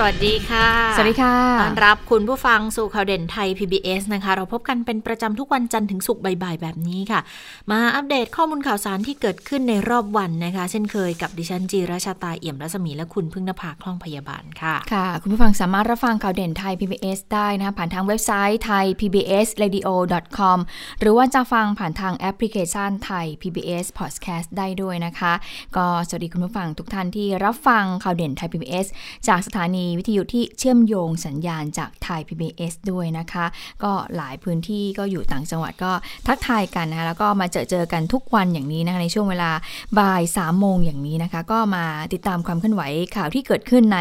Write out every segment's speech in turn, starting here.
สวัสดีค่ะ สวัสดีค่ะ ต้อนรับคุณผู้ฟังสู่ข่าวเด่นไทย PBS นะคะ เราพบกันเป็นประจำทุกวันจันทร์ถึงศุกร์บ่ายๆ แบบนี้ค่ะ มาอัปเดตข้อมูลข่าวสารที่เกิดขึ้นในรอบวันนะคะ เช่นเคยกับดิฉันจีราชาตาเอี่ยมรัศมีและคุณพึ่งนภาคล่องพยาบาลค่ะ ค่ะ คุณผู้ฟังสามารถรับฟังข่าวเด่นไทย PBS ได้นะคะผ่านทางเว็บไซต์ไทย PBS radio com หรือว่าจะฟังผ่านทางแอปพลิเคชันไทย PBS podcast ได้ด้วยนะคะ ก็สวัสดีคุณผู้ฟังทุกท่านที่รับฟังข่าวเด่นไทย PBS จากสถานีีวิทยุที่เชื่อมโยงสัญญาณจากไทย PBS ด้วยนะคะ ก็หลายพื้นที่ก็อยู่ต่างจังหวัดก็ทักทายกันนะคะแล้วก็มาเจอเจอกันทุกวันอย่างนี้นะคะในช่วงเวลาบ่ายสามโมงอย่างนี้นะคะ ก็มาติดตามความเคลื่อนไหวข่าวที่เกิดขึ้นใน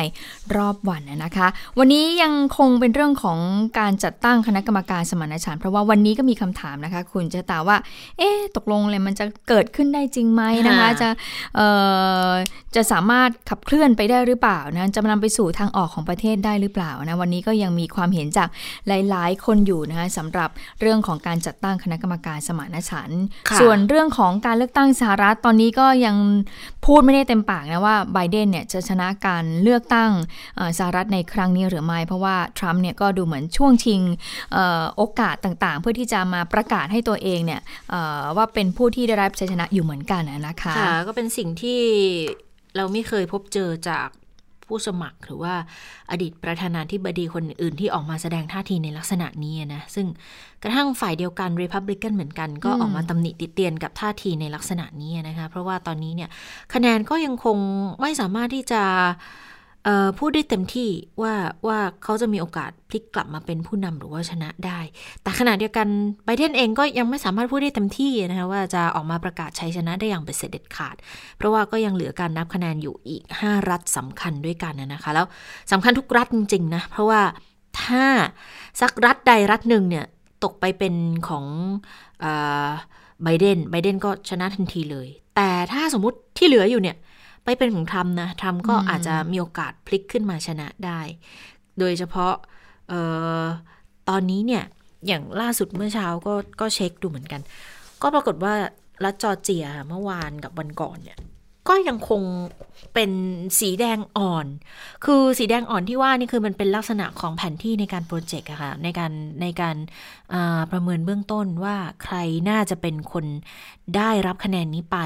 รอบวันนะคะ วันนี้ยังคงเป็นเรื่องของการจัดตั้งคณะกรรมการสมานฉันท์เพราะว่าวันนี้ก็มีคำถามนะคะ คุณจะตาว่า เอ๊ะตกลงเลยมันจะเกิดขึ้นได้จริงไหมนะคะค่ะจะเอ่อจะสามารถขับเคลื่อนไปได้หรือเปล่านะจะนำไปสู่ทางออกของประเทศได้หรือเปล่านะวันนี้ก็ยังมีความเห็นจากหลาย ๆ คนอยู่นะคะสำหรับเรื่องของการจัดตั้งคณะกรรมการสมานฉันท์ค่ะส่วนเรื่องของการเลือกตั้งสหรัฐตอนนี้ก็ยังพูดไม่ได้เต็มปากนะว่าไบเดนเนี่ยจะชนะการเลือกตั้งเอ่อสหรัฐในครั้งนี้หรือไม่ เพราะว่าทรัมป์เนี่ยก็ดูเหมือนช่วงชิงเอ่อโอกาสต่างๆ เพื่อที่จะมาประกาศให้ตัวเองเนี่ยเอ่อว่าเป็นผู้ที่ได้รับชัยชนะอยู่เหมือนกันนะนะคะค่ะก็เป็นสิ่งที่เราไม่เคยพบเจอจาก ผู้สมัคร หรือว่าอดีตประธานาธิบดีคนอื่นที่ออกมาแสดงท่าทีในลักษณะนี้นะซึ่งกระทั่งฝ่ายเดียวกันริพับลิกันเหมือนกันก็ออกมาตำหนิติเตียนกับท่าทีในลักษณะนี้นะคะเพราะว่าตอนนี้เนี่ยคะแนนก็ยังคงไม่สามารถที่จะ พูดได้เต็มที่ว่าว่าเขาจะมีโอกาสพลิกกลับมาเป็นผู้นำหรือว่าชนะได้ แต่ขณะเดียวกันไบเดนเองก็ยังไม่สามารถพูดได้เต็มที่นะคะว่าจะออกมาประกาศชัยชนะได้อย่างเป็นเสร็จขาด เพราะว่าก็ยังเหลือการนับคะแนนอยู่อีก 5 รัฐสำคัญด้วยกันนะคะ แล้วสำคัญทุกรัฐจริงๆนะเพราะว่าถ้าสักรัฐใดรัฐหนึ่งเนี่ยตกไปเป็นของไบเดนไบเดนก็ชนะทันทีเลย แต่ถ้าสมมติที่เหลืออยู่เนี่ย ไปเป็นของทรัมป์นะทรัมป์ก็อืมอาจจะมีโอกาสพลิกขึ้นมาชนะได้ โดยเฉพาะเออตอนนี้เนี่ย อย่างล่าสุดเมื่อเช้าก็ก็เช็คดูเหมือนกัน ก็ปรากฏว่ารัฐจอร์เจียเมื่อวานกับวันก่อนเนี่ย ก็ยังคงเป็นสีแดงอ่อน คือสีแดงอ่อนที่ว่านี่คือมันเป็นลักษณะของแผนที่ในการโปรเจกต์อะค่ะในการในการอ่าประเมินเบื้องต้นว่าใครน่าจะเป็นคนได้รับคะแนนนี้ไป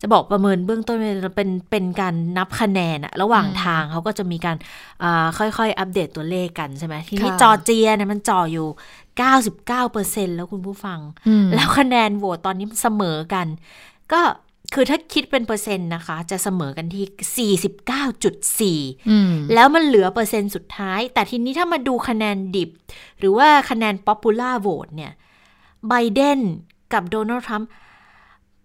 จะบอกประเมินเบื้องต้นเป็นเป็นการนับคะแนนอะระหว่างอืมทางเขาก็จะมีการอ่าค่อยๆ อัปเดตตัวเลขกันใช่ไหมทีนี้ค่ะจอร์เจียเนี่ยมันจ่ออยู่ 99%แล้วคุณผู้ฟังอืมแล้วคะแนนโหวตตอนนี้เสมอกัน ก็ คือถ้าคิดเป็นเปอร์เซ็นต์นะคะ จะเสมอกันที่ 49.4อืมแล้วมันเหลือเปอร์เซ็นต์สุดท้าย แต่ทีนี้ถ้ามาดูคะแนนดิบ หรือว่าคะแนน popular vote เนี่ยไบเดนกับโดนัลด์ทรัมป์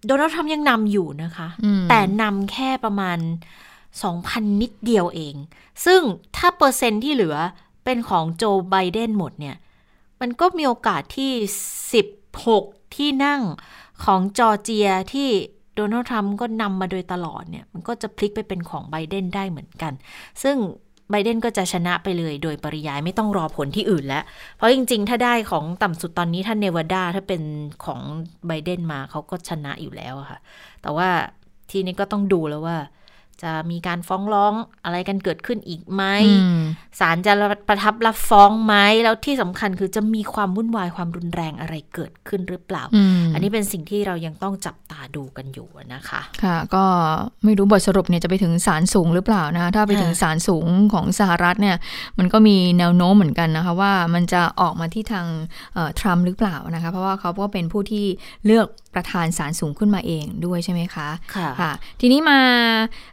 โดนัลด์ทรัมป์ยังนำอยู่นะคะอืมแต่นำแค่ประมาณ 2,000 นิดเดียวเอง ซึ่งถ้าเปอร์เซ็นต์ที่เหลือเป็นของโจไบเดนหมดเนี่ย มันก็มีโอกาสที่ 16 ที่นั่งของจอร์เจียที่ โดนัลด์ทรัมป์ก็นำมาโดยตลอดเนี่ยมันก็จะพลิกไปเป็นของไบเดนได้เหมือนกัน ซึ่งไบเดนก็จะชนะไปเลยโดยปริยายไม่ต้องรอผลที่อื่นแล้ว เพราะจริง ๆ ถ้าได้ของต่ำสุดตอนนี้ถ้าเนวาดาถ้าเป็นของไบเดนมาเขาก็ชนะอยู่แล้วค่ะ แต่ว่าทีนี้ก็ต้องดูแล้วว่า จะมีการฟ้องร้องอะไรกันเกิดขึ้นอีกไหมอืมศาลจะประทับรับฟ้องไหมแล้วที่สำคัญคือจะมีความวุ่นวายความรุนแรงอะไรเกิดขึ้นหรือเปล่าอืมอันนี้เป็นสิ่งที่เรายังต้องจับตาดูกันอยู่นะคะ ค่ะ ก็ไม่รู้บทสรุปเนี่ยจะไปถึงศาลสูงหรือเปล่านะคะถ้าไปถึงค่ะศาลสูงของสหรัฐเนี่ย มันก็มีแนวโน้มเหมือนกันนะคะว่ามันจะออกมาที่ทางเอ่อทรัมป์หรือเปล่านะคะ เพราะว่าเขาก็เป็นผู้ที่เลือกประธานศาลสูงขึ้นมาเองด้วยใช่ไหมคะค่ะค่ะทีนี้มา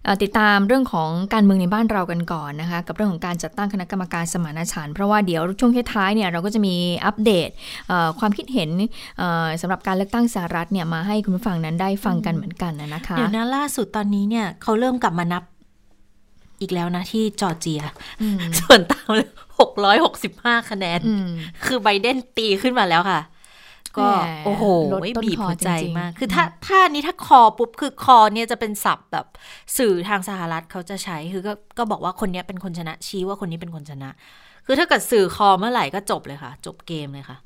เอ่อติดตามเรื่องของการเมืองในบ้านเรากันก่อนนะคะ กับเรื่องของการจัดตั้งคณะกรรมการสมานฉันท์เพราะว่าเดี๋ยวช่วงท้ายๆเนี่ยเราก็จะมีอัปเดตเอ่อความคิดเห็นเอ่อสำหรับการเลือกตั้งสหรัฐเนี่ยมาให้คุณผู้ฟังนั้นได้ฟังกันเหมือนกันนะคะเดี๋ยวนะล่าสุดตอนนี้เนี่ยเขาเริ่มกลับมานับอีกแล้วนะที่จอร์เจียอืมส่วนต่างเลยหกร้อยหกสิบห้าคะแนนอืมคือไบเดนตีขึ้นมาแล้วค่ะ ก็แหมโอ้โหลดต้นบีบคอหัวใจจริงๆมาก คือถ้าถ้านี้ถ้าคอปุ๊บคือคอเนี่ยจะเป็นศัพท์แบบสื่อทางสหรัฐเขาจะใช้คือก็ก็บอกว่าคนเนี้ยเป็นคนชนะชี้ว่าคนนี้เป็นคนชนะ คือถ้าเกิดสื่อคอเมื่อไหร่ก็จบเลยค่ะ จบเกมเลยค่ะ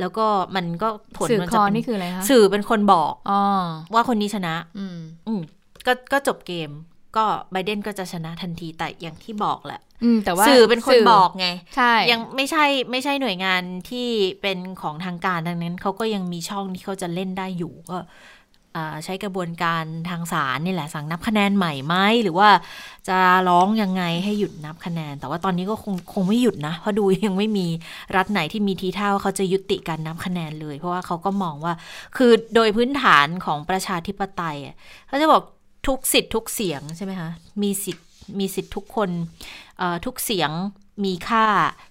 แล้วก็มันก็ผลสื่อมันคจะอเป็นนี่คืออะไรคะสื่อเป็นคนบอกอ๋อว่าคนนี้ชนะ อืมอืมก็ก็จบเกม ก็ไบเดนก็จะชนะทันทีแต่อย่างที่บอกแหละอืมแต่ว่าสื่อเป็นคนบอกไงใช่ยังไม่ใช่ไม่ใช่หน่วยงานที่เป็นของทางการดังนั้นเขาก็ยังมีช่องที่เขาจะเล่นได้อยู่ก็อ่าใช้กระบวนการทางศาลนี่แหละสั่งนับคะแนนใหม่ไหมหรือว่าจะร้องยังไงให้หยุดนับคะแนน แต่ว่าตอนนี้ก็คงคงไม่หยุดนะ เพราะดูยังไม่มีรัฐไหนที่มีทีท่าว่าเขาจะยุติการนับคะแนนเลย เพราะว่าเขาก็มองว่า คือโดยพื้นฐานของประชาธิปไตยอะเขาจะบอก ทุกสิทธิ์ทุกเสียงใช่ไหมคะ มีสิทธิ์มีสิทธิ์ทุกคนเอ่อทุกเสียงมีค่า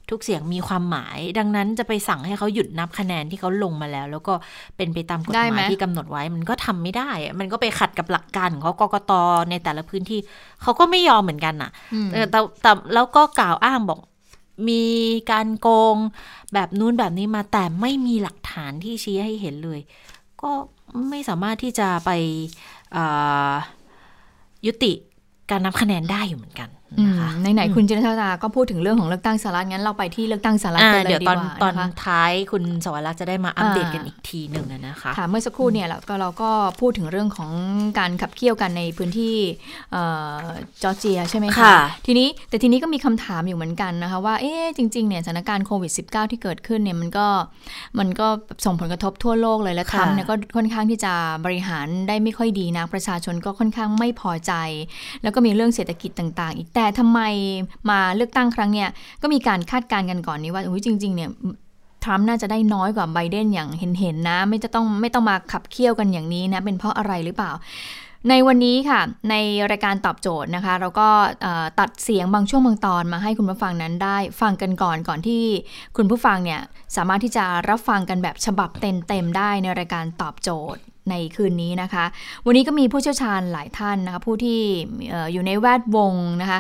ทุกเสียงมีความหมาย ดังนั้นจะไปสั่งให้เขาหยุดนับคะแนนที่เขาลงมาแล้ว แล้วก็เป็นไปตามกฎได้หไหมมายที่กำหนดไว้มันก็ทำไม่ได้อะมันก็ไปขัดกับหลักการของเขากกตในแต่ละพื้นที่เขาก็ไม่ยอมเหมือนกันน่ะอืมเออแต่แต่แล้วก็กล่าวอ้างบอกมีการโกงแบบนู้นแบบนี้มาแต่ไม่มีหลักฐานที่ชี้ให้เห็นเลย ก็ไม่สามารถที่จะไปเอ่อ ยุติการนับคะแนนได้อยู่เหมือนกันนะคะไหนๆคุณจินตนาก็พูดถึงเรื่องของเลือกตั้งสหรัฐงั้นเราไปที่เลือกตั้งสหรัฐอ่ากันเลยเดี๋ยวดีตอนกว่าตอนนะคะท้ายคุณสวรักษ์จะได้มาอัปเดตอ่ากันอีกทีหนึ่งอะนะคะค่ะเมื่อสักครู่เนี่ยเราก็เราก็พูดถึงเรื่องของการขับเคี่ยวกันในพื้นที่เอ่อจอร์เจียใช่ไหมคะค่ะทีนี้แต่ทีนี้ก็มีคำถามอยู่เหมือนกันนะคะว่าเอ๊ะจริงๆเนี่ยสถานการณ์โควิด -19 ที่เกิดขึ้นเนี่ยมันก็มันก็ส่งผลกระทบทั่วโลกเลยและทรัมป์เนี่ยก็ค่อนข้างที่จะบริหารได้ไม่ค่อยดีนะประชาชนก็ค่อนข้างไม่พอใจ แล้วก็มีเรื่องเศรษฐกิจต่าง ๆ อีกแต่ทำไมมาเลือกตั้งครั้งเนี่ยก็มีการคาดการณ์กันก่อนนี้ว่าอุ๊ยจริงๆเนี่ยทรัมป์น่าจะได้น้อยกว่าไบเดนอย่างเห็นๆนะ ไม่จะต้องไม่ต้องมาขับเคี่ยวกันอย่างนี้นะ เป็นเพราะอะไรหรือเปล่า ในวันนี้ค่ะ ในรายการตอบโจทย์นะคะ เราก็ตัดเสียงบางช่วงบางตอนมาให้คุณผู้ฟังนั้นได้ฟังกันก่อนก่อนที่คุณผู้ฟังเนี่ยสามารถที่จะรับฟังกันแบบฉบับเต็มๆได้ในรายการตอบโจทย์ ในคืนนี้นะคะ วันนี้ก็มีผู้เชี่ยวชาญหลายท่านนะคะผู้ที่ออยู่ในแวดวงนะคะ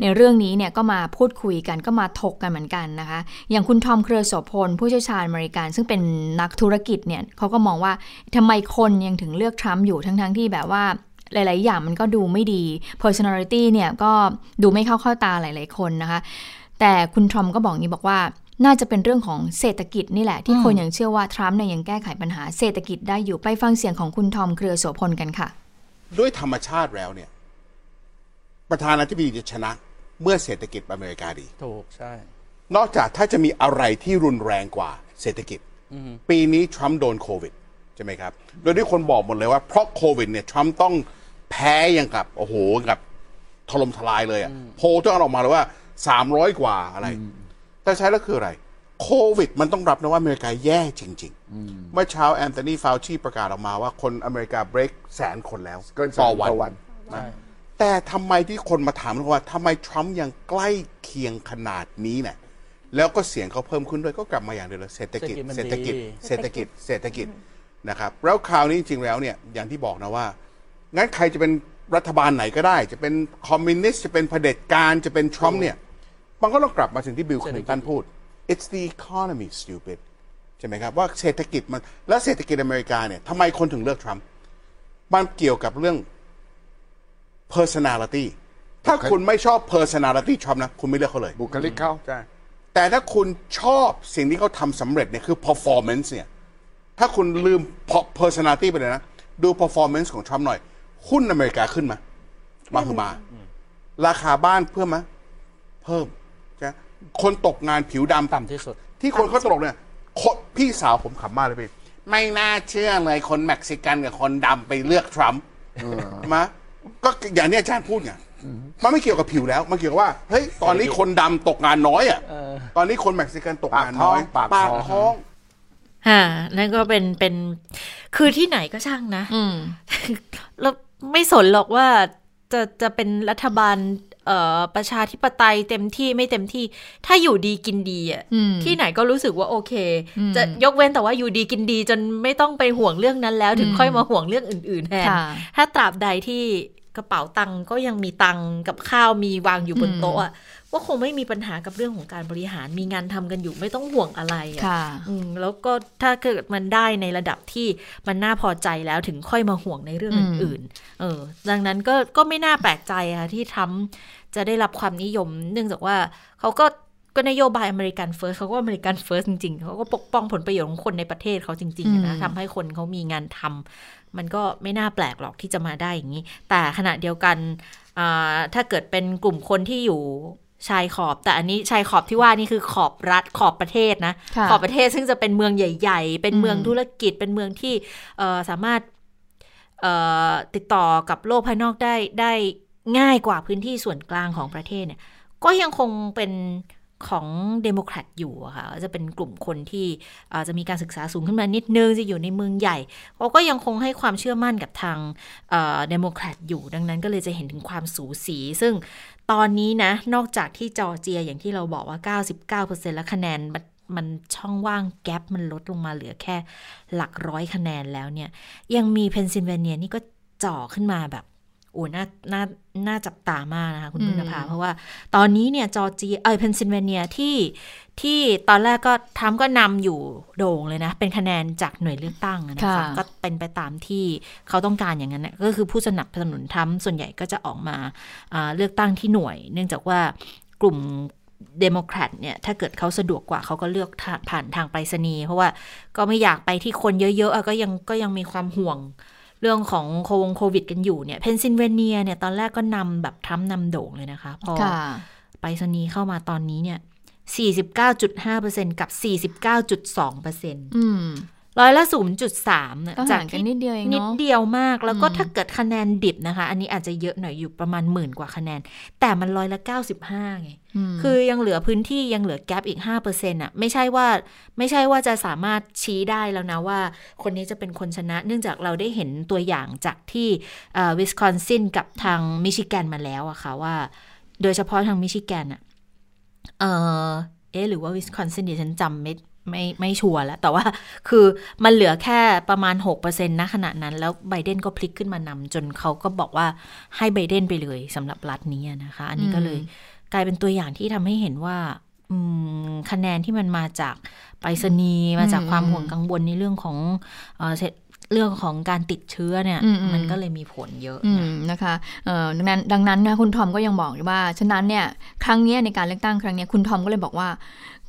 ในเรื่องนี้เนี่ยก็มาพูดคุยกันก็มาถกกันเหมือนกันนะคะ อย่างคุณทอมเครือโสพลผู้เชี่ยวชาญอเมริกัน ซึ่งเป็นนักธุรกิจเนี่ยเขาก็มองว่าทำไมคนยังถึงเลือกทรัมป์อยู่ทั้งๆทที่แบบว่าหลาย ๆ อย่างมันก็ดูไม่ดี personality เนี่ยก็ดูไม่เข้าเข้าตาหลาย ๆ คนนะคะ แต่คุณทอมก็บอกนี้บอกว่า น่าจะเป็นเรื่องของเศรษฐกิจนี่แหละ ที่คนยังเชื่อว่าทรัมป์เนี่ยยังแก้ไขปัญหาเศรษฐกิจได้อยู่ไปฟังเสียงของคุณทอมเครือโสพลกันค่ะ ด้วยธรรมชาติแล้วเนี่ย ประธานาธิบดีจะชนะเมื่อเศรษฐกิจอเมริกาดี ถูกใช่ นอกจากถ้าจะมีอะไรที่รุนแรงกว่าเศรษฐกิจ ปีนี้ทรัมป์โดนโควิดใช่ไหมครับ โดยที่คนบอกหมดเลยว่าเพราะโควิดเนี่ยทรัมป์ต้องแพ้อย่างกับโอ้โหกับถล่มทลายเลยอะโพลต้องเอาออกมาเลยว่าสามร้อยกว่าอะไร แต่ใช้แล้วคืออะไร โควิด มันต้องรับนะว่าอเมริกาแย่จริง ๆ เมื่อเช้าแอนโทนีฟาวชีประกาศออกมาว่าคนอเมริกาเบรกแสนคนแล้วเกินแสนต่อวัน ต่อวันใช่ แต่ทำไมที่คนมาถามว่าทำไมทรัมป์ยังใกล้เคียงขนาดนี้เนี่ยแล้วก็เสียงเขาเพิ่มขึ้นด้วยก็กลับมาอย่างเดียวเลยเศรษฐกิจเศรษฐกิจเศรษฐกิจเศรษฐกิจนะครับแล้วคราวนี้จริงๆแล้วเนี่ยอย่างที่บอกนะว่า งั้นใครจะเป็นรัฐบาลไหนก็ได้ จะเป็นคอมมิวนิสต์จะเป็นเผด็จการจะเป็นทรัมป์เนี่ย มันก็ต้องกลับมาถึงที่บิลคลินตันพูด it's the economy stupid ใช่ไหมครับว่าเศรษฐกิจมัน แล้วเศรษฐกิจอเมริกาเนี่ยทำไมคนถึงเลือกทรัมป์มันเกี่ยวกับเรื่อง personality ถ้าคุณไม่ชอบ personality ทรัมป์นะ คุณไม่เลือกเขาเลย บุคลิกเขาใช่แต่ถ้าคุณชอบสิ่งที่เขาทำสำเร็จเนี่ยคือ performance เนี่ย ถ้าคุณลืม personality ไปเลยนะ ดู performance ของทรัมป์หน่อย หุ้นอเมริกาขึ้นมา มาคือมา ราคาบ้านเพิ่มไหมเพิ่ม ใช่ไหมคนตกงานผิวดำต่ำที่สุด ที่คนเขาตลกเนี่ยคนพี่สาวผมขำมากเลยพี่ไม่น่าเชื่อเลยคนเม็กซิกันกับคนดำไปเลือกทรัมป์มาก็อย่างนี้อาจารย์พูดไงมันไม่เกี่ยวกับผิวแล้วมันเกี่ยวกับว่าเฮ้ยตอนนี้คนดำตกงานน้อยอะตอนนี้คนเม็กซิกันตกงานน้อยปากท้องปากท้องท้องฮ่านั่นก็เป็นเป็นคือที่ไหนก็ช่างนะอืมแล้วไม่สนหรอกว่าจะจะเป็นรัฐบาลเอ่อ ประชาธิปไตยเต็มที่ไม่เต็มที่ ถ้าอยู่ดีกินดีอะอืมที่ไหนก็รู้สึกว่าโอเค จะยกเว้นแต่ว่าอยู่ดีกินดี จนไม่ต้องไปห่วงเรื่องนั้นแล้ว ถึงอืมค่อยมาห่วงเรื่องอื่น ๆแทนค่ะถ้าตราบใดที่กระเป๋าตังค์ก็ยังมีตังค์กับข้าวมีวางอยู่บนโต๊ะอะก็คงไม่มีปัญหากับเรื่องของการบริหารมีงานทำกันอยู่ไม่ต้องห่วงอะไรอะค่ะอืมแล้วก็ถ้าเกิดมันได้ในระดับที่มันน่าพอใจแล้วถึงค่อยมาห่วงในเรื่องอืมอื่นๆเออดังนั้นก็ก็ไม่น่าแปลกใจอะที่ทรัมป์ จะได้รับความนิยม เนื่องจากว่าเขาก็ก็นโยบาย American First เขาก็ American First จริงๆ เขาก็ปกป้องผลประโยชน์ของคนในประเทศเขาจริงๆอะนะทำให้คนเขามีงานทำมันก็ไม่น่าแปลกหรอกที่จะมาได้อย่างนี้ แต่ขณะเดียวกันอ่าถ้าเกิดเป็นกลุ่มคนที่อยู่ชายขอบ แต่อันนี้ชายขอบที่ว่านี่คือขอบรัฐขอบประเทศนะค่ะขอบประเทศซึ่งจะเป็นเมืองใหญ่ ๆ เป็นเมืองอืมธุรกิจเป็นเมืองที่เอ่อสามารถเอ่อติดต่อกับโลกภายนอกได้ได้ ง่ายกว่าพื้นที่ส่วนกลางของประเทศเนี่ย ก็ยังคงเป็นของเดโมแครตอยู่ค่ะจะเป็นกลุ่มคนที่จะมีการศึกษาสูงขึ้นมานิดนึง จะอยู่ในเมืองใหญ่เขาก็ยังคงให้ความเชื่อมั่นกับทางเดโมแครตอยู่ ดังนั้นก็เลยจะเห็นถึงความสูสี ซึ่งตอนนี้นะ นอกจากที่จอร์เจียอย่างที่เราบอกว่า 99%แล้วคะแนนมันมันช่องว่าง gap มันลดลงมาเหลือแค่หลักร้อยคะแนนแล้วเนี่ย ยังมีเพนซิลเวเนียนี่ก็จ่อขึ้นมาแบบ โอ้น่าน่าน่าจับตามากนะคะคุณอืมพึ่งนภาเพราะว่าตอนนี้เนี่ยจอร์เจียเออเพนซิลเวเนียที่ที่ตอนแรกก็ทรัมป์ก็นำอยู่โด่งเลยนะ เป็นคะแนนจากหน่วยเลือกตั้งอะนะคะค่ะก็เป็นไปตามที่เขาต้องการอย่างนั้นนะก็คือผู้สนับสนุนทรัมป์ส่วนใหญ่ก็จะออกมาอ่าเลือกตั้งที่หน่วย เนื่องจากว่ากลุ่มเดโมแครตเนี่ยถ้าเกิดเขาสะดวกกว่าเขาก็เลือกทาผ่านทางไปรษณีย์เพราะว่าก็ไม่อยากไปที่คนเยอะๆอะก็ยังก็ยังมีความห่วง เรื่องของโควงโควิด กันอยู่เนี่ยเพนซิลเวเนียเนี่ยตอนแรกก็นำแบบทรัมป์นำโด่งเลยนะคะ พอค่ะไปรษณีย์เข้ามาตอนนี้เนี่ย 49.5%กับ 49.2%อืม ร้อยละ0.3เนี่ยก็จาห่ากงกันที่นิดเดียวเองนิดเนาะเดียวมาก แล้วก็อืมถ้าเกิดคะแนนดิบนะคะ อันนี้อาจจะเยอะหน่อยอยู่ประมาณหมื่นกว่าคะแนน แต่มันร้อยละ95ไงมคือยังเหลือพื้นที่ยังเหลือแกลบอีก5%อะไม่ใช่ว่าไม่ใช่ว่าจะสามารถชี้ได้แล้วนะว่า คนนี้จะเป็นคนชนะ เนื่องจากเราได้เห็นตัวอย่างจากที่วิสคอนซินกับทางมิชิแกนมาแล้วอะค่ะว่า โดยเฉพาะทางมิชิแกนอะ เอ๊หรือว่าวิสคอนซินดิฉันจำไม่ไม่ไม่ชัวร์แล้ว แต่ว่าคือมันเหลือแค่ประมาณ 6%นะขณะนั้น แล้วไบเดนก็พลิกขึ้นมานำจนเขาก็บอกว่าให้ไบเดนไปเลยสำหรับรัฐนี้นะคะ อันนี้ก็เลยกลายเป็นตัวอย่างที่ทำให้เห็นว่าคะแนนที่มันมาจากไปรษณีย์มาจากความห่วงกังวลในเรื่องของ เอ่อเศรษเรื่องของการติดเชื้อเนี่ยอืมอืมมันก็เลยมีผลเยอะอืนะมนะคะเอ่อดังนั้นดังนั้นนะคุณทอมก็ยังบอกอยู่ว่าฉะนั้นเนี่ยครั้งเนี้ยในการเลือกตั้งครั้งเนี้ยคุณทอมก็เลยบอกว่า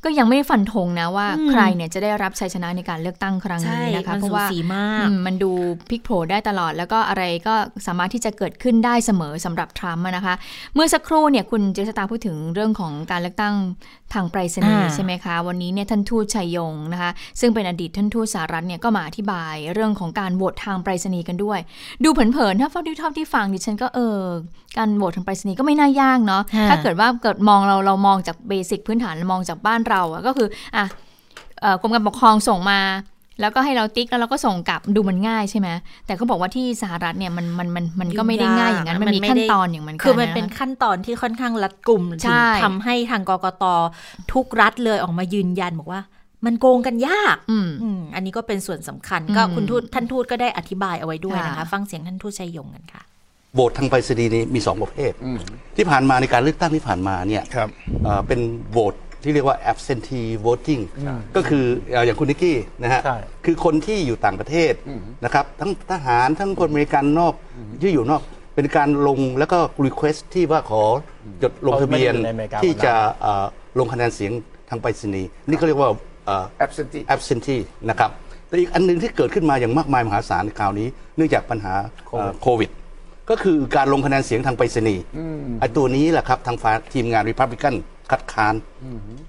ก็ยังไม่ได้ฟันธงนะว่าอืมใครเนี่ยจะได้รับชัยชนะในการเลือกตั้งครั้งใช่นี้นะคะมันเพสูราะว่าสีมากอืมมันดูพลิกโผล่ได้ตลอด แล้วก็อะไรก็สามารถที่จะเกิดขึ้นได้เสมอสำหรับทรัมป์อะนะคะ เมื่อสักครู่เนี่ยคุณเจษตาพูดถึงเรื่องของการเลือกตั้งทางไปรษณีย์อ่าใช่ไหมคะ วันนี้เนี่ยท่านทูตชัยยงนะคะ ซึ่งเป็นอดีตท่านทูตสหรัฐเนี่ยก็มาอธิบายเรื่องของการโหวตทางไปรษณีย์กันด้วย ดูเผินๆถ้าฟังที่ทอบที่ฟังดิฉันก็เออการโหวตทางไปรษณีย์ก็ไม่น่ายากเนาะค่ะถ้าเกิดว่าเกิดมองเราเรามองจากเบสิกพื้นฐานเรามองจากบ้านเราอะก็คืออะเอ่อกรมการปกครองส่งมา แล้วก็ให้เราติ๊กแล้วเราก็ส่งกลับดูมันง่ายใช่ไหมแต่เขาบอกว่าที่สหรัฐเนี่ยมันมันมันมันก็ไม่ได้ง่ายอย่างนั้นมันมีมันไม่ขั้นได้ตอนอย่างมันคือมันกัะเป็นขั้นตอนที่ค่อนข้างรัดกุมใช่ถึงทำให้ทางกกตทุกรัฐเลยออกมายืนยันบอกว่ามันโกงกันยากอืมอืมอันนี้ก็เป็นส่วนสำคัญอืมก็คุณทูตท่านทูตก็ได้อธิบายเอาไว้ด้วยนะคะค่ะฟังเสียงท่านทูตชัยยงกันค่ะโหวตทางไปรษณีย์นี้มีสองประเภท ที่ผ่านมาในการเลือกตั้งที่ผ่านมาเนี่ยครับเอ่อเป็นโหวต ที่เรียกว่า absentee voting ก็คือเอ่ออย่างคุณนิกกี้นะฮะใช่คือคนที่อยู่ต่างประเทศนะครับทั้งทหารทั้งคนอเมริกันนอกที่อยู่นอกเป็นการลงแล้วก็ request ที่ว่าขอจดลงทะเบียนเขาไม่ได้อยู่ในอเมริกาที่จะเอ่อลงคะแนนเสียงทางไปรษณีย์นี่เขาเรียกว่าเอ่อ absentee absentee นะครับแต่อีกอันหนึงที่เกิดขึ้นมาอย่างมากมายมหาศาลในคราวนี้ เนื่องจากปัญหาเอ่อโควิด ก็คือการลงคะแนนเสียงทางไปรษณีย์ไอ้ตัวนี้แหละครับทางฝ่ายทีมงานริพับลิกัน คัดค้าน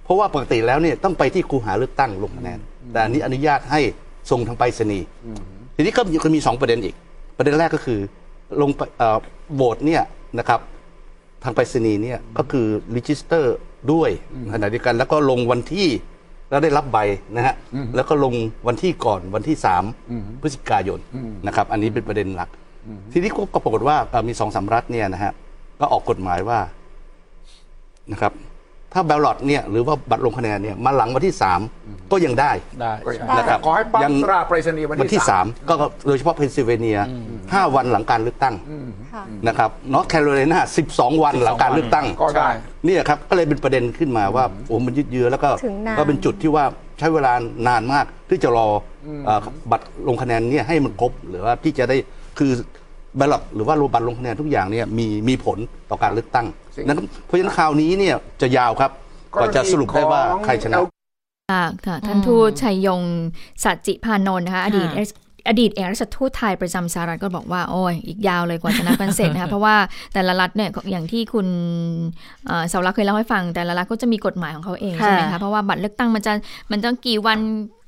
เพราะว่าปกติแล้วเนี่ยต้องไปที่คูหาเลือกตั้งลงคะแนน แต่อันนี้อนุญาตให้ส่งทางไปรษณีย์ทีนี้ก็มีก็มีสองประเด็นอีก ประเด็นแรกก็คือลงไปเอ่อโหวตเนี่ยนะครับทางไปรษณีย์เนี่ยก็คือ register ด้วยขณะเดียวกัน แล้วก็ลงวันที่แล้วได้รับใบนะฮะแล้วก็ลงวันที่ก่อนวันที่สามพฤศจิกายนนะครับ อันนี้เป็นประเด็นหลัก ทีนี้ก็ปรากฏว่าเอ่อมีสองสามรัฐเนี่ยนะฮะก็ออกกฎหมายว่านะครับ ถ้าบ a ลลอตเนี่ยหรือว่าบัตรลงคะแนนเนี่ยมาหลังวันที่ 3 ก็ยังได้ ได้ก็ใช่ยังนะครับขอให้ปั๊มยังตราไปรษณีย์วันวันที่ ที่สาม3ก็โดยเฉพาะเพนซิลเวเนีย 5 วันหลังการเลือกตั้งค่ะ นะครับนอร์ทแคโรไลนา12 วันหลังการเลือกตั้งก็ได้ เนี่ยครับก็เลยเป็นประเด็นขึ้นมาว่าโอ้มันยืดเยื้อแล้วก็ถึงนาน ก็เป็นจุดที่ว่าใช้เวลานานมากที่จะรอเอ่อบัตรลงคะแนนเนี่ยให้มันครบหรือว่าที่จะได้คือ ballot หรือว่าบัตรลงคะแนนทุกอย่างเนี่ยมีมีผลต่อการเลือกตั้ง สิ่งนั้นเพราะฉะนั้นข่าวนี้เนี่ยจะยาวครับกว่าจะสรุปได้ว่าใครชนะค่ะค่ะท่านทูตชัยยงสัจจิพานนท์นะคะอดีตค่ะอดีตเอกราชทูตไทยประจำสหรัฐก็บอกว่า โอ้ย อีกยาวเลยกว่าจะนับกันเสร็จนะคะ เพราะว่าแต่ละรัฐเนี่ยอย่างที่คุณเอ่อสาวรักษ์เคยเล่าให้ฟัง แต่ละรัฐก็จะมีกฎหมายของเขาเองใช่ไหมคะเพราะว่าบัตรเลือกตั้งมันจะมันต้องกี่วัน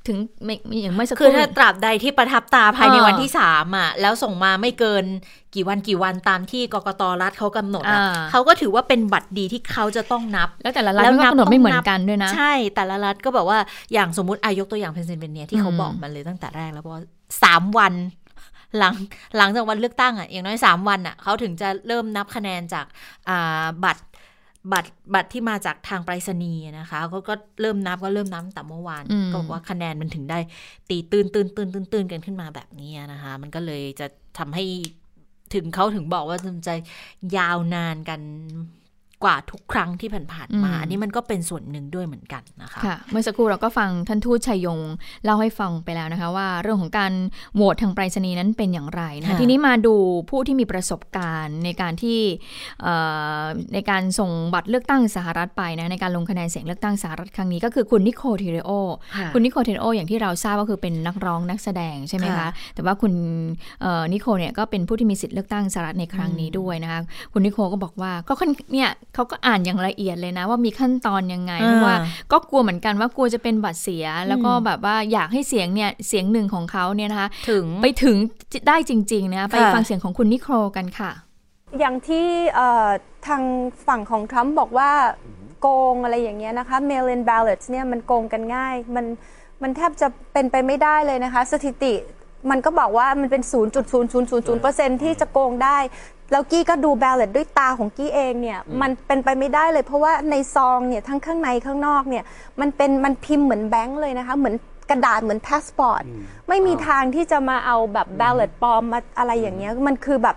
ถึงไม่อย่างเมื่อสักคคือรู่ถ้าตราบใดที่ประทับตาภายในอ่าวันที่สามอะ แล้วส่งมาไม่เกินกี่วันกี่วันตามที่กกตรัฐเขากำหนดอะอ่าเขาก็ถือว่าเป็นบัตรดีที่เขาจะต้องนับ แล้วแต่ละรัฐมันก็กำหนดไม่เหมือนกันด้วยนะ ใช่แต่ละรัฐก็แบบว่าอย่างสมมติอายกตัวอย่างเพนซิลเวเนียที่เขาอืมบอกมันเลยตั้งแต่แรกแล้วว่าสามวันหลังหลังจากวันเลือกตั้งอะอย่างน้อยสามวันอะเขาถึงจะเริ่มนับคะแนนจากอ่าบัตร บัตรบัตรที่มาจากทางไปรษณีย์นะคะเขาก็เริ่มนับก็เริ่มนับตั้งแต่เมื่อวานอืมก็บอกว่าคะแนนมันถึงได้ตีตื่นตื่นตื่นตื่นตื่นกันขึ้นมาแบบนี้นะคะ มันก็เลยจะทำให้ถึงเขาถึงบอกว่ามันจะยาวนานกัน กว่าทุกครั้งที่ผ่านๆมาอืมอันนี้มันก็เป็นส่วนหนึ่งด้วยเหมือนกันนะคะค่ะเมื่อสักครู่เราก็ฟังท่านทูตชัยยงเล่าให้ฟังไปแล้วนะคะ ว่าเรื่องของการโหวตทางไปรษณีย์นั้นเป็นอย่างไรนะคะค่ะทีนี้มาดูผู้ที่มีประสบการณ์ในการที่เอ่อในการส่งบัตรเลือกตั้งสหรัฐไปนะในการลงคะแนนเสียงเลือกตั้งสหรัฐครั้งนี้ก็คือคุณนิโคเทเรโอค่ะคุณนิโคเทเรโออย่างที่เราทราบก็คือเป็นนักร้องนักแสดงใช่ไหมคะค่ะแต่ว่าคุณเอ่อนิโคเนี่ยก็เป็นผู้ที่มีสิทธิ์เลือกตั้งสหรัฐในครั้งนี้ด้วยนะคะคุณนิโคก็บอกว่าก็ค่อนเนี่ยเขาก็อ่านอย่างละเอียดเลยนะ ว่ามีขั้นตอนยังไงเพราะว่า ก็กลัวเหมือนกันว่ากลัวจะเป็นบัตรเสีย แล้วก็แบบว่าอยากให้เสียงเนี่ยเสียงหนึ่งของเขาเนี่ยนะคะถึงไปถึงได้จริงๆนะคะไปค่ะฟังเสียงของคุณนิโคลกันค่ะ อย่างที่เอ่อทางฝั่งของทรัมป์บอกว่าโกงอะไรอย่างเงี้ยนะคะ mail in ballots เนี่ยมันโกงกันง่าย มันมันแทบจะเป็นไปไม่ได้เลยนะคะ สถิติมันก็บอกว่ามันเป็น 0.0000%ที่จะโกงได้ แล้วกี้ก็ดู ballot ด้วยตาของกี้เองเนี่ยมันเป็นไปไม่ได้เลย เพราะว่าในซองเนี่ยทั้งข้างในข้างนอกเนี่ยมันเป็นมันพิมพ์เหมือนแบงค์เลยนะคะ เหมือนกระดาษเหมือนพาสปอร์ตไม่มีทางที่จะมาเอาแบบ ballot ปลอมมาอะไรอย่างเงี้ยมันคือแบบ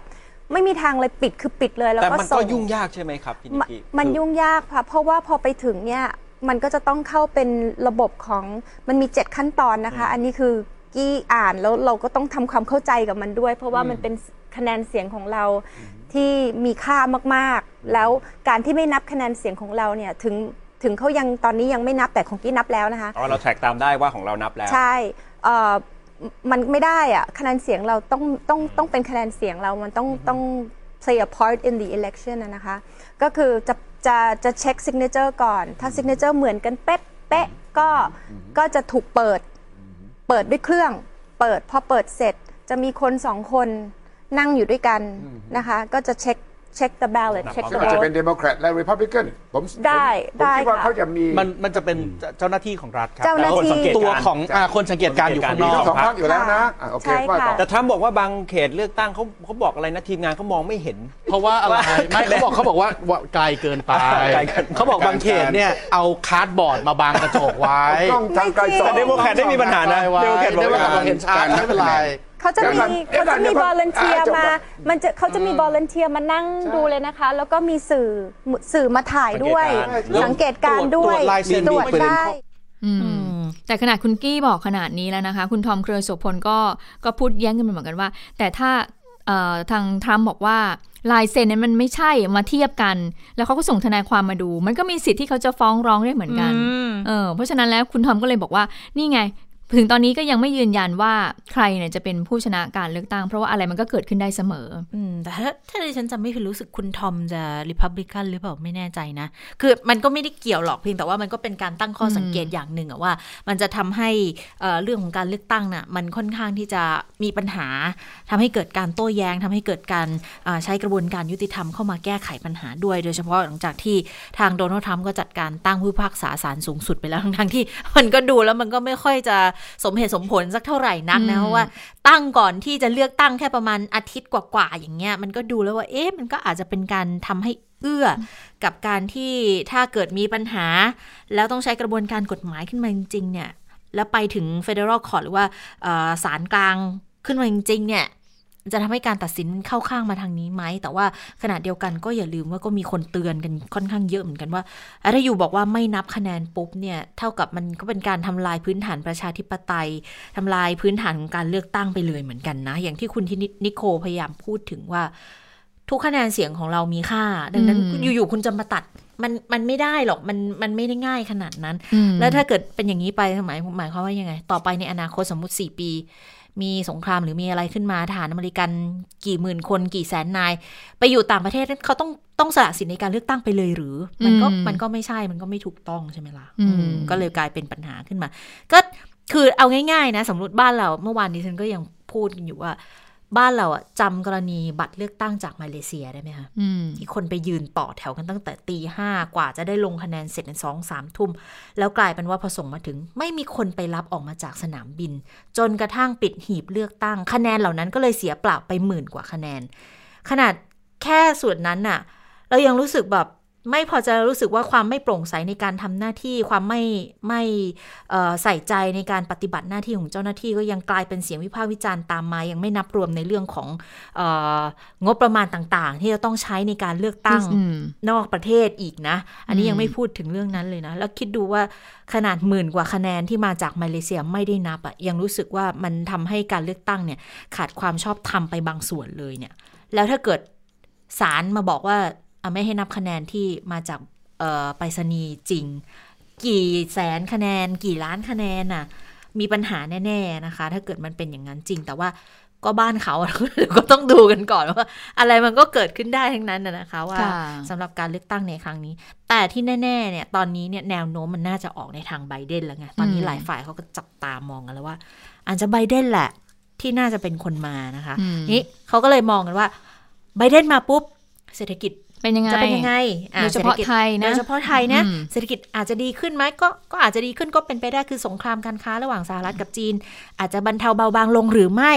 ไม่มีทางเลยปิดคือปิดเลยแล้วแต่ก็มันส่ก็งยุ่งยากใช่ไหมครับพี่นิมกกี้มันคือ ยุ่งยากค่ะเพราะว่าพอไปถึงเนี่ยมันก็จะต้องเข้าเป็นระบบของมันมี 7 ขั้นตอนนะคะ อันนี้คือกี้อ่านแล้วเราก็ต้องทำความเข้าใจกับมันด้วย เพราะว่ามันเป็น คะแนนเสียงของเราที่มีค่ามากๆ แล้วการที่ไม่นับคะแนนเสียงของเราเนี่ยถึงถึงเขายังตอนนี้ยังไม่นับแต่ของกี้นับแล้วนะคะอ๋อเราแทร็กตามได้ว่าของเรานับแล้ว ใช่เอ่อมันไม่ได้อะคะแนนเสียงเราต้องต้องต้องเป็นคะแนนเสียงเรามันต้องต้อง play a part in the election นะนะคะ ก็คือจะจะจะเช็ค signature ก่อน ถ้า signature เหมือนกันเป๊ะเป๊ะก็ก็จะถูกเปิด เปิดด้วยเครื่อง เปิดพอเปิดเสร็จจะมีคนสองคน นั่งอยู่ด้วยกันนะคะ ก็จะเช็คเช็ค the ballot เช็ค ซึ่ the งอาจจะ vote เป็นเดโมแครตและรีพับลิกันผมได้ผมคิดว่าได้ค่ะ เขาจะมี มันมันจะเป็นเจ้าหน้าที่ของรัฐครับเจ้าหน้าที่ แต่ตัวของอ่าคนสังเกตการณ์อยู่ข้างนอกมีทั้งสองพรรัรบคอยู่แล้วนะครับอะโอเคใช่ว่าต่อ ค่ะ แต่ทรัมป์บอกว่าบางเขตเลือกตั้งเขาเขาบอกอะไรนะทีมงานเขามองไม่เห็น เพราะว่าอะไรไม่เขาบอกเขาบอกว่าว่าไกลเกินไปไกลเกิน เขาบอกบางเขตเนี่ยเอา cardboard มาบังกระจกไว้กล้องทางไกลสอง แต่เดโมแครตไม่มีปัญหานะไว้เดโมแครตบอกเดโมแครตบอกเห็นชัดไม่เป็นไร เขาจะมีเดี๋ยวก่อนเขาจะมีเดี๋ยวก่อน volunteer อะจบมา ก่อน มันจะเขาจะมี volunteer มานั่งดูเลยนะคะ แล้วก็มีสื่อสื่อมาถ่ายด้วย สังเกตการณ์ด้วยตรวจลายเซ็นตรวจมีประเด็นได้ อืมแต่ขนาดคุณกี้บอกขนาดนี้แล้วนะคะ คุณทอมเครือโสพลก็ก็พูดแย้งกันมาเหมือนกันว่า แต่ถ้าเอ่อทางทรัมป์บอกว่าลายเซ็นนั้นมันไม่ใช่มาเทียบกัน แล้วเขาก็ส่งทนายความมาดู มันก็มีสิทธิ์ที่เขาจะฟ้องร้องได้เหมือนกัน อืม เออเพราะฉะนั้นแล้วคุณทอมก็เลยบอกว่านี่ไง ถึงตอนนี้ก็ยังไม่ยืนยันว่าใครเนี่ยจะเป็นผู้ชนะการเลือกตั้ง เพราะว่าอะไรมันก็เกิดขึ้นได้เสมอ อืม แต่ถ้าถ้าดิฉันจำไม่ผิดรู้สึกคุณทอมจะริพับลิกันหรือเปล่าไม่แน่ใจนะ คือมันก็ไม่ได้เกี่ยวหรอกเพียงแต่ว่ามันก็เป็นการตั้งข้อสังเกตอย่างหนึ่งอะว่า มันจะทำให้เรื่องของการเลือกตั้งน่ะมันค่อนข้างที่จะมีปัญหาทำให้เกิดการโต้แย้งทำให้เกิดการใช้กระบวนการยุติธรรมเข้ามาแก้ไขปัญหาด้วย โดยเฉพาะหลังจากที่ทางโดนัลด์ทรัมป์ก็จัดการตั้งผู้พิพากษาศาลสูงสุดไปแล้วทั้งที่มันก็ดูแล้วมันก็ไม่ค่อยจะสมเหตุสมผลสักเท่าไหร่นักนะเพราะว่าตั้งก่อนที่จะเลือกตั้งแค่ประมาณอาทิตย์กว่าๆอย่างเงี้ยมันก็ดูแล้วว่าเอ๊ะมันก็อาจจะเป็นการทำให้เอื้อกับการที่ถ้าเกิดมีปัญหา แล้วต้องใช้กระบวนการกฎหมายขึ้นมาจริงๆเนี่ยแล้วไปถึง Federal Court หรือว่าศาลกลางขึ้นมาจริงๆเนี่ย จะทำให้การตัดสินเข้าข้างมาทางนี้ไหม แต่ว่าขณะเดียวกันก็อย่าลืมว่าก็มีคนเตือนกันค่อนข้างเยอะเหมือนกันว่าถ้าอยู่บอกว่าไม่นับคะแนนปุ๊บเนี่ย เท่ากับมันก็เป็นการทำลายพื้นฐานประชาธิปไตยทำลายพื้นฐานของการเลือกตั้งไปเลยเหมือนกันนะ อย่างที่คุณทินิโคพยายามพูดถึงว่า ทุกคะแนนเสียงของเรามีค่า ดังนั้นอยู่ๆคุณจะมาตัดมันมันไม่ได้หรอกมันมันไม่ได้ง่ายขนาดนั้น แล้วถ้าเกิดเป็นอย่างนี้ไปหมายหมายความว่ายังไง ต่อไปในอนาคตสมมติ 4 ปี มีสงครามหรือมีอะไรขึ้นมาทหารอเมริกันกี่หมื่นคนกี่แสนนาย ไปอยู่ต่างประเทศเขาต้องต้องสละสิทธิในการเลือกตั้งไปเลยหรือ มันก็มันก็ไม่ใช่มันก็ไม่ถูกต้องใช่ไหมล่ะก็เลยกลายเป็นปัญหาขึ้นมา ก็คือเอาง่ายๆนะสมมติบ้านเราเมื่อวานนี้ฉันก็ยังพูดอยู่ว่า บ้านเราอะจำกรณีบัตรเลือกตั้งจากมาเลเซียได้ไหมคะที่คนไปยืนต่อแถวกันตั้งแต่ตีห้ากว่าจะได้ลงคะแนนเสร็จในสองสามทุ่ม แล้วกลายเป็นว่าพอส่งมาถึง ไม่มีคนไปรับออกมาจากสนามบิน จนกระทั่งปิดหีบเลือกตั้ง คะแนนเหล่านั้นก็เลยเสียเปล่าไปหมื่นกว่าคะแนน ขนาดแค่ส่วนนั้นน่ะ เรายังรู้สึกแบบ ไม่พอจะรู้สึกว่าความไม่โปร่งใสในการทำหน้าที่ ความไม่ไม่ใส่ใจในการปฏิบัติหน้าที่ของเจ้าหน้าที่ก็ยังกลายเป็นเสียงวิพากษ์วิจารณ์ตามมา ยังไม่นับรวมในเรื่องของงบประมาณต่างๆ ที่จะต้องใช้ในการเลือกตั้งนอกประเทศอีกนะ อันนี้ยังไม่พูดถึงเรื่องนั้นเลยนะ แล้วคิดดูว่าขนาดหมื่นกว่าคะแนนที่มาจากมาเลเซียไม่ได้นับอะยังรู้สึกว่ามันทำให้การเลือกตั้งเนี่ยขาดความชอบธรรมไปบางส่วนเลยเนี่ย แล้วถ้าเกิดศาลมาบอกว่า ไม่ให้นับคะแนนที่มาจากไปรษณีย์จริง กี่แสนคะแนน กี่ล้านคะแนนน่ะ มีปัญหาแน่ๆนะคะ ถ้าเกิดมันเป็นอย่างนั้นจริง แต่ว่าก็บ้านเขาก็ต้องดูกันก่อนว่า อะไรมันก็เกิดขึ้นได้ทั้งนั้นนะคะว่าสำหรับการเลือกตั้งในครั้งนี้ แต่ที่แน่ๆเนี่ยตอนนี้เนี่ยแนวโน้มมันน่าจะออกในทางไบเดนแล้วไงตอนนี้หลายฝ่ายเขาก็จับตามองกันแล้วว่า อาจจะไบเดนแหละที่น่าจะเป็นคนมานะคะนี่เขาก็เลยมองกันว่าไบเดนมาปุ๊บเศรษฐกิจ เป็นยังไงจะเป็นยังไงโดยเฉพาะไทยนะโดยเฉพาะไทยนะเศรษฐกิจอาจจะดีขึ้นไหมก็ก็อาจจะดีขึ้นก็เป็นไปได้คือสงครามการค้าระหว่างสหรัฐกับจีน อาจจะบรรเทาเบาบางลงหรือไม่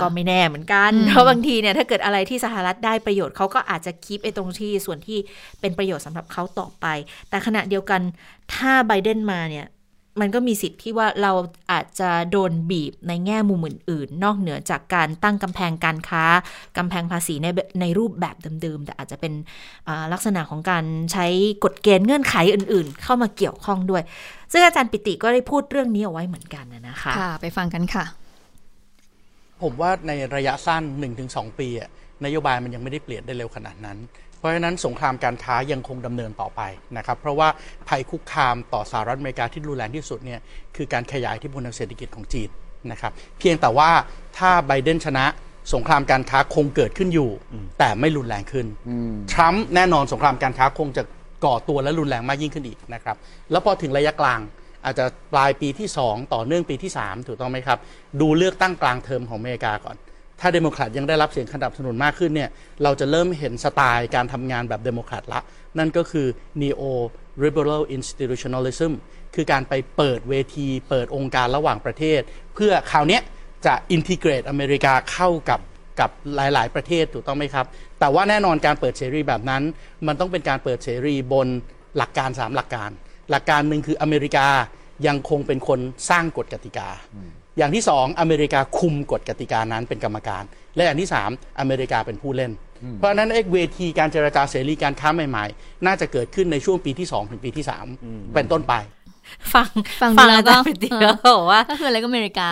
ก็ไม่แน่เหมือนกัน เพราะบางทีเนี่ยถ้าเกิดอะไรที่สหรัฐได้ประโยชน์เขาก็อาจจะคีปไอ้ตรงที่ส่วนที่เป็นประโยชน์สำหรับเขาต่อไป แต่ขณะเดียวกันถ้าไบเดนมาเนี่ย มันก็มีสิทธิ์ที่ว่าเราอาจจะโดนบีบในแง่มุมอื่นๆ นอกเหนือจากการตั้งกำแพงการค้ากำแพงภาษีในในรูปแบบเดิมๆ แต่อาจจะเป็นลักษณะของการใช้กฎเกณฑ์เงื่อนไขอื่นๆ เข้ามาเกี่ยวข้องด้วย ซึ่งอาจารย์ปิติก็ได้พูดเรื่องนี้เอาไว้เหมือนกันนะคะค่ะ ไปฟังกันค่ะ ผมว่าในระยะสั้น 1-2 ปีนโยบายมันยังไม่ได้เปลี่ยนได้เร็วขนาดนั้นเพ ราะฉะนั้นสงครามการค้ายังคงดำเนินต่อไปนะครับเพราะว่าภัยคุกคามต่อสหรัฐอเมริกาที่รุนแรงที่สุดเนี่ยคือการขยายที่พลทางเศรษฐกิจของจีนนะครับเพียงแต่ว่าถ้าไบเดนชนะสงครามการค้าคงเกิดขึ้นอยู่ แต่ไม่รุนแรงขึ้นทรัมป์แน่นอนสงครามการค้าคงจะก่อตัวและรุนแรงมากยิ่งขึ้นอีกนะครับแล้วพอถึงระยะกลางอาจจะปลายปีที่ 2 ต่อเนื่องปีที่ 3 ถูกต้องไหมครับ ดูเลือกตั้งกลางเทอมของอเมริกาก่อน ถ้าเดโมแครตยังได้รับเสียงสนับสนุนมากขึ้นเนี่ยเราจะเริ่มเห็นสไตล์การทำงานแบบเดโมแครตละ นั่นก็คือ neo liberal institutionalism คือการไปเปิดเวที เปิดองค์การระหว่างประเทศ เพื่อคราวนี้จะ integrate อเมริกาเข้ากับกับหลาย ๆ ประเทศถูกต้องไหมครับ แต่ว่าแน่นอนการเปิดเสรีแบบนั้น มันต้องเป็นการเปิดเสรีบนหลักการ 3 หลักการ หลักการหนึ่งคืออเมริกายังคงเป็นคนสร้างกฎกติกา อย่างที่สองอเมริกาคุมกฎกติกานั้นเป็นกรรมการ และอย่างที่สามอเมริกาเป็นผู้เล่น เพราะฉะนั้นเอกเวทีการเจรจาเสรีการค้าใหม่ๆ น่าจะเกิดขึ้นในช่วงปีที่สองถึงปีที่สามเป็นต้นไปฟังฟังแล้วก็เดียวบอกว่าก็คืออะไรก็อเมริกา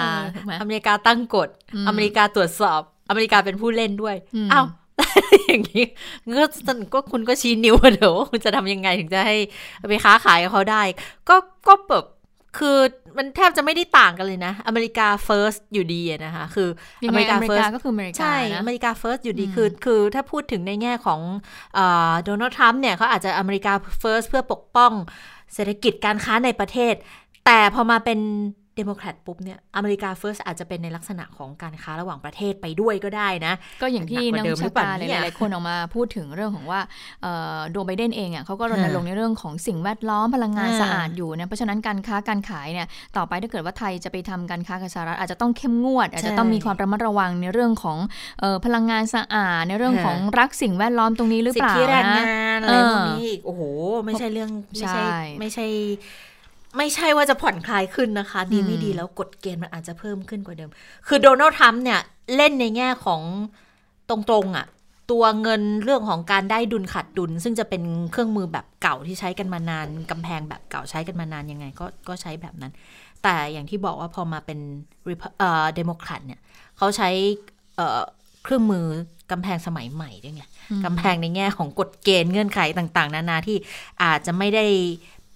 อเมริกาตั้งกฎอเมริกาตรวจสอบ อเมริกาเป็นผู้เล่นด้วยอ้าวอย่างนี้ก็ก็คุณก็ชี้นิ้วเดี๋ยวคุณจะทำยังไงถึงจะให้ไปค้าขายกับเขาได้ ก็ก็แบบ คือมันแทบจะไม่ได้ต่างกันเลยนะ America First อยู่ดีนะคะคือ America First ก็คืออเมริกาใช่ America First อยู่ดีคือคือถ้าพูดถึงในแง่ของโดนัลด์ทรัมป์เนี่ยเขาอาจจะ America First เพื่อปกป้องเศรษฐกิจการค้าในประเทศ แต่พอมาเป็น เดโมแครตปุ๊บเนี่ย America First อาจจะเป็นในลักษณะของการค้าระหว่างประเทศไปด้วยก็ได้นะ ก็อย่างที่หนันักกกว่าเดิมวิหรืชาอเปล่าการหเนี่ยลายๆคนออกมาพูดถึงเรื่องของว่าเอ่อโดไบเดนเองอะเขาก็รณรงค์ในเรื่องของสิ่งแวดล้อมพลังงานอ่าสะอาดอยู่นะเพราะฉะนั้นการค้าการขายเนี่ยต่อไปถ้าเกิดว่าไทยจะไปทำการค้ากับสหรัฐอาจจะต้องเข้มงวด อาจจะต้องมีความระมัดระวังในเรื่องของเอ่อพลังงานสะอาดในเรื่องของรักสิ่งแวดล้อมตรงนี้หรือสิเปทล่าธิแรงนะงานอะไรพวกเออนี้อีกโอ้โห ไม่ใช่เรื่องไม่ใช่ใช่ไม่ใช่ ไม่ใช่ว่าจะผ่อนคลายขึ้นนะคะ ดีไม่อืมดีแล้วกฎเกณฑ์มันอาจจะเพิ่มขึ้นกว่าเดิม คือโดนัลด์ทรัมป์เนี่ย เล่นในแง่ของตรงๆอะ่ะ ตัวเงินเรื่องของการได้ดุลขาดดุล ซึ่งจะเป็นเครื่องมือแบบเก่าที่ใช้กันมานานกำแพงแบบเก่าใช้กันมานานยังไง ก็ก็ใช้แบบนั้น แต่อย่างที่บอกว่าพอมาเป็น Repu- เอ่อเดโมแครตเนี่ยเขาใช้เอ่อเครื่องมือกำแพงสมัยใหม่ด้วยไงกำแพงในแง่ของกฎเกณฑ์เงื่อนไขต่าง ๆ นานาที่อาจจะไม่ได้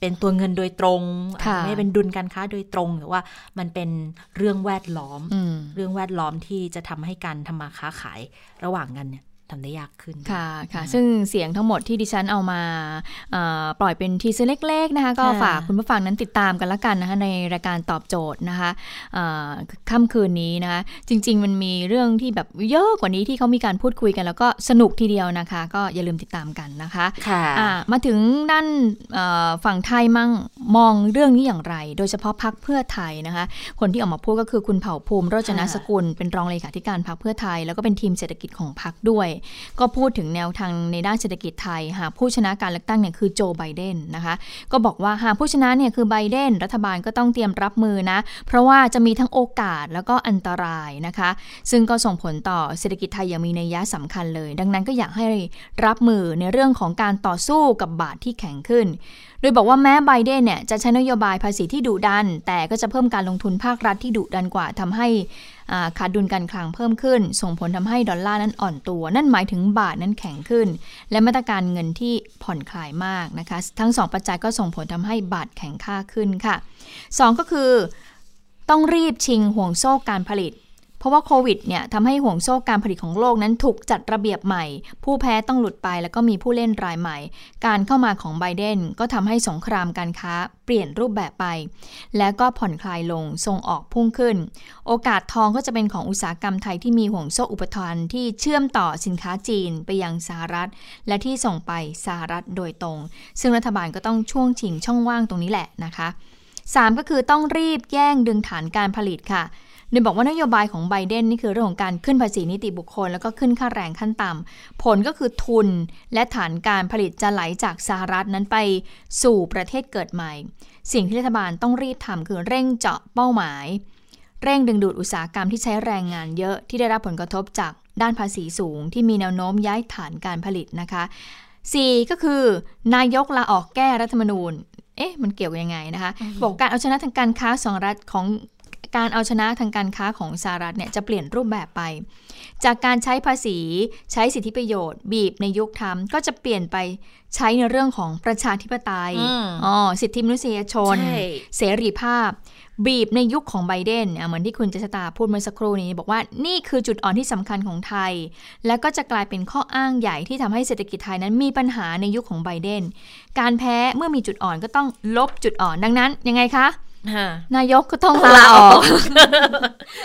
เป็นตัวเงินโดยตรงอาจค่ะจะไม่ได้เป็นดุลการค้าโดยตรงหรือว่ามันเป็นเรื่องแวดล้อมอืมเรื่องแวดล้อมที่จะทำให้การทำมาค้าขายระหว่างกันเนี่ย ทำได้ยากขึ้น ค่ะค่ะ ซึ่งเสียงทั้งหมดที่ดิฉันเอามาเอ่อปล่อยเป็นทีเซอร์เล็ก ๆ นะคะ ก็ค่ะฝากคุณผู้ฟังนั้นติดตามกันละกันนะคะในรายการตอบโจทย์นะคะเอ่อค่ำคืนนี้นะคะ จริง ๆ มันมีเรื่องที่แบบเยอะกว่านี้ที่เขามีการพูดคุยกัน แล้วก็สนุกทีเดียวนะคะ ก็อย่าลืมติดตามกันนะคะค่ะอ่ามาถึงด้านเอ่อฝั่งไทยมั่งมองเรื่องนี้อย่างไร โดยเฉพาะพักเพื่อไทยนะคะ คนที่ออกมาพูดก็คือคุณเผ่าภูมิโรจนสกุลเป็นรองเลขาธิการพักเพื่อไทย แล้วก็เป็นทีมเศรษฐกิจของพักด้วยก็พูดถึงแนวทางในด้านเศรษฐกิจไทย หากผู้ชนะการเลือกตั้งเนี่ยคือโจไบเดนนะคะก็บอกว่าหากผู้ชนะเนี่ยคือไบเดนรัฐบาลก็ต้องเตรียมรับมือนะเพราะว่าจะมีทั้งโอกาสแล้วก็อันตรายนะคะ ซึ่งก็ส่งผลต่อเศรษฐกิจไทยอย่างมีนัยยะสำคัญเลย ดังนั้นก็อยากให้รับมือในเรื่องของการต่อสู้กับบาทที่แข็งขึ้น โดยบอกว่าแม้ไบเดนเนี่ยจะใช้นโยบายภาษีที่ดุดัน แต่ก็จะเพิ่มการลงทุนภาครัฐที่ดุดันกว่าทำให้ขาดดุลการคลังเพิ่มขึ้น ส่งผลทำให้ดอลลาร์นั้นอ่อนตัว นั่นหมายถึงบาทนั้นแข็งขึ้น และมาตรการเงินที่ผ่อนคลายมากนะคะ ทั้งสองปัจจัยก็ส่งผลทำให้บาทแข็งค่าขึ้นค่ะสองก็คือต้องรีบชิงห่วงโซ่การผลิต เพราะว่าโควิดเนี่ยทำให้ห่วงโซ่การผลิตของโลกนั้นถูกจัดระเบียบใหม่ ผู้แพ้ต้องหลุดไปแล้วก็มีผู้เล่นรายใหม่ การเข้ามาของไบเดนก็ทำให้สงครามการค้าเปลี่ยนรูปแบบไป แล้วก็ผ่อนคลายลงส่งออกพุ่งขึ้น โอกาสทองก็จะเป็นของอุตสาหกรรมไทยที่มีห่วงโซ่อุปทานที่เชื่อมต่อสินค้าจีนไปยังสหรัฐ และที่ส่งไปสหรัฐโดยตรง ซึ่งรัฐบาลก็ต้องช่วงชิงช่องว่างตรงนี้แหละนะคะ 3 ก็คือต้องรีบแย่งดึงฐานการผลิตค่ะ โดยบอกว่านโยบายของไบเดนนี่คือเรื่องของการขึ้นภาษีนิติบุคคล แล้วก็ขึ้นค่าแรงขั้นต่ำผลก็คือทุนและฐานการผลิตจะไหลจากสหรัฐนั้นไปสู่ประเทศเกิดใหม่ สิ่งที่รัฐบาลต้องรีบทำคือเร่งเจาะเป้าหมาย เร่งดึงดูดอุตสาหกรรมที่ใช้แรงงานเยอะที่ได้รับผลกระทบจากด้านภาษีสูง ที่มีแนวโน้มย้ายฐานการผลิตนะคะ 4 ก็คือ นายกลาออกแก้รัฐธรรมนูญเอ๊ะมันเกี่ยวกันยังไงนะคะ บอกการเอาชนะทางการค้าสองรัฐของ การเอาชนะทางการค้าของสหรัฐเนี่ยจะเปลี่ยนรูปแบบไป จากการใช้ภาษีใช้สิทธิประโยชน์ บีบในยุคทำก็จะเปลี่ยนไปใช้ในเรื่องของประชาธิปไตยอืมอ๋อสิทธิมนุษยชนใช่เสรีภาพ บีบในยุคของไบเดนอะเหมือนที่คุณเจษตาพูดเมื่อสักครู่นี้ บอกว่านี่คือจุดอ่อนที่สำคัญของไทย แล้วก็จะกลายเป็นข้ออ้างใหญ่ที่ทำให้เศรษฐกิจไทยนั้นมีปัญหาในยุคของไบเดน การแพ้เมื่อมีจุดอ่อนก็ต้องลบจุดอ่อนดังนั้นยังไงคะฮะ นายกก็ต้องลาออก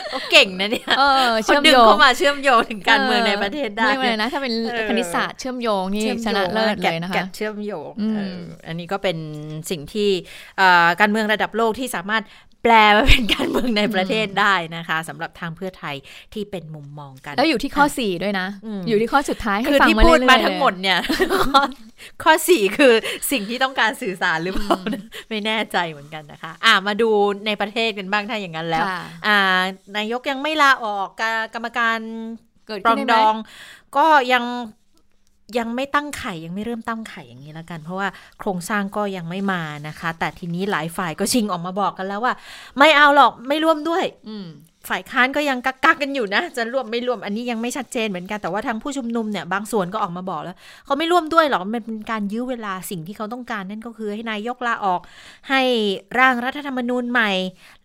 เขาเก่งนะเนี่ยเออเขาเชื่อมดึงโยงเข้ามาเชื่อมโยงถึงการเมืองในประเทศได้เรียกว่าอะไรนะ ถ้าเป็นเออคณิตศาสตร์เชื่อมโยงนี่ชื่อมชนะโยงเลิศแกเลยนะคะแกเชื่อมโยงอืมเอออันนี้ก็เป็นสิ่งที่เอ่อการเมืองระดับโลกที่สามารถ แปลมาเป็นการเมืองในประเทศได้นะคะสำหรับทางเพื่อไทยที่เป็นมุมมองกัน แล้วอยู่ที่ข้อ4ด้วยนะอืมอยู่ที่ข้อสุดท้ายให้คือฟังที่มาพูเรื่ดอยๆมาทั้งหมดเลยเนี่ยข้อข้อสี่คือสิ่งที่ต้องการสื่อสารหรือเปล่านะไม่แน่ใจเหมือนกันนะคะ อ่ามาดูในประเทศกันบ้างถ้าอย่างนั้นแล้วค่ะอ่านายกยังไม่ลาออกกากรรมการเกิดปรขึ้อนงได้ไหมดอง ก็ยัง ยังไม่ตั้งไข่ยังไม่เริ่มตั้งไข่อย่างนี้แล้วกัน เพราะว่าโครงสร้างก็ยังไม่มานะคะ แต่ทีนี้หลายฝ่ายก็ชิงออกมาบอกกันแล้วว่า ไม่เอาหรอกไม่ร่วมด้วย อื ฝ่ายค้านก็ยังกักกักกันอยู่นะ จะร่วมไม่ร่วมอันนี้ยังไม่ชัดเจนเหมือนกันแต่ว่าทางผู้ชุมนุมเนี่ยบางส่วนก็ออกมาบอกแล้วเขาไม่ร่วมด้วยหรอกมันเป็นการยื้อเวลาสิ่งที่เขาต้องการนั่นก็คือให้นายกลาออก ให้ร่างรัฐธรรมนูญใหม่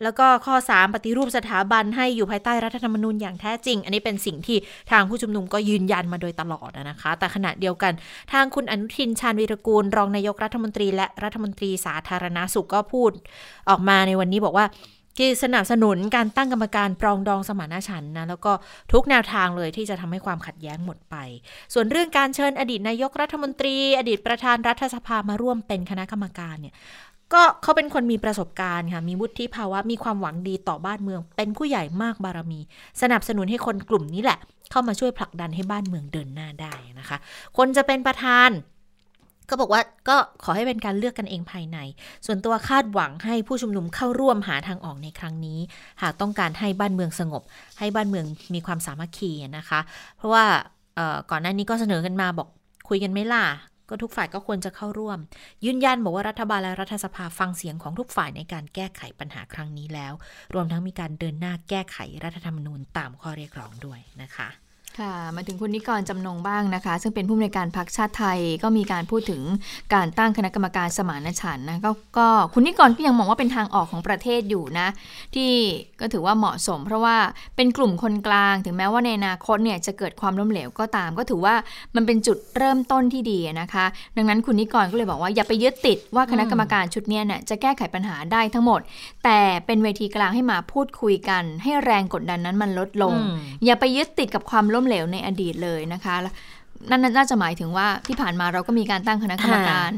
แล้วก็ข้อ 3 ปฏิรูปสถาบันให้อยู่ภายใต้รัฐธรรมนูญอย่างแท้จริง อันนี้เป็นสิ่งที่ทางผู้ชุมนุมก็ยืนยันมาโดยตลอดนะคะ แต่ขณะเดียวกัน ทางคุณอนุทินชาญวีรกูล รองนายกรัฐมนตรี และรัฐมนตรีสาธารณาสุขก็พูด ออกมาในวันนี้บอกว่า คือสนับสนุนการตั้งกรรมการปรองดองสมานฉันท์นะแล้วก็ทุกแนวทางเลยที่จะทำให้ความขัดแย้งหมดไป ส่วนเรื่องการเชิญอดีตนายกรัฐมนตรี อดีตประธานรัฐสภามาร่วมเป็นคณะกรรมการเนี่ยก็เขาเป็นคนมีประสบการณ์ค่ะ มีวุฒิภาวะ มีความหวังดีต่อบ้านเมือง เป็นผู้ใหญ่มากบารมี สนับสนุนให้คนกลุ่มนี้แหละ เข้ามาช่วยผลักดันให้บ้านเมืองเดินหน้าได้นะคะ คนจะเป็นประธาน ก็บอกว่าก็ขอให้เป็นการเลือกกันเองภายใน ส่วนตัวคาดหวังให้ผู้ชุมนุมเข้าร่วมหาทางออกในครั้งนี้ หากต้องการให้บ้านเมืองสงบ ให้บ้านเมืองมีความสามัคคีนะคะ เพราะว่าก่อนหน้านี้ก็เสนอกันมาบอกคุยกันไหมล่ะก็ทุกฝ่ายก็ควรจะเข้าร่วม ยืนยันบอกว่ารัฐบาลและรัฐสภาฟังเสียงของทุกฝ่ายในการแก้ไขปัญหาครั้งนี้แล้ว รวมทั้งมีการเดินหน้าแก้ไขรัฐธรรมนูญตามข้อเรียกร้องด้วยนะคะ ค่ะ มาถึงคุณนิกรจำนงบ้างนะคะ ซึ่งเป็นผู้อำนวยการพักชาติไทยก็มีการพูดถึงการตั้งคณะกรรมการสมานฉันท์นะกก็คุณนิกรก็ยังมองว่าเป็นทางออกของประเทศอยู่นะ ที่ก็ถือว่าเหมาะสม เพราะว่าเป็นกลุ่มคนกลาง ถึงแม้ว่าในอนาคตเนี่ยจะเกิดความล้มเหลวก็ตาม ก็ถือว่ามันเป็นจุดเริ่มต้นที่ดีนะคะ ดังนั้นคุณนิกรก็เลยบอกว่าอย่าไปยึดติดว่าคณะกรรมการชุดนี้เนี่ยจะแก้ไขปัญหาได้ทั้งหมด แต่เป็นเวทีกลางให้มาพูดคุยกัน ให้แรงกดดันนั้นมันลดลง อย่าไปยึดติดกับความล้มเหลวในอดีตเลยนะคะนั่นน่าจะหมายถึงว่าที่ผ่านมาเราก็มีการตั้งคณะกรรมการ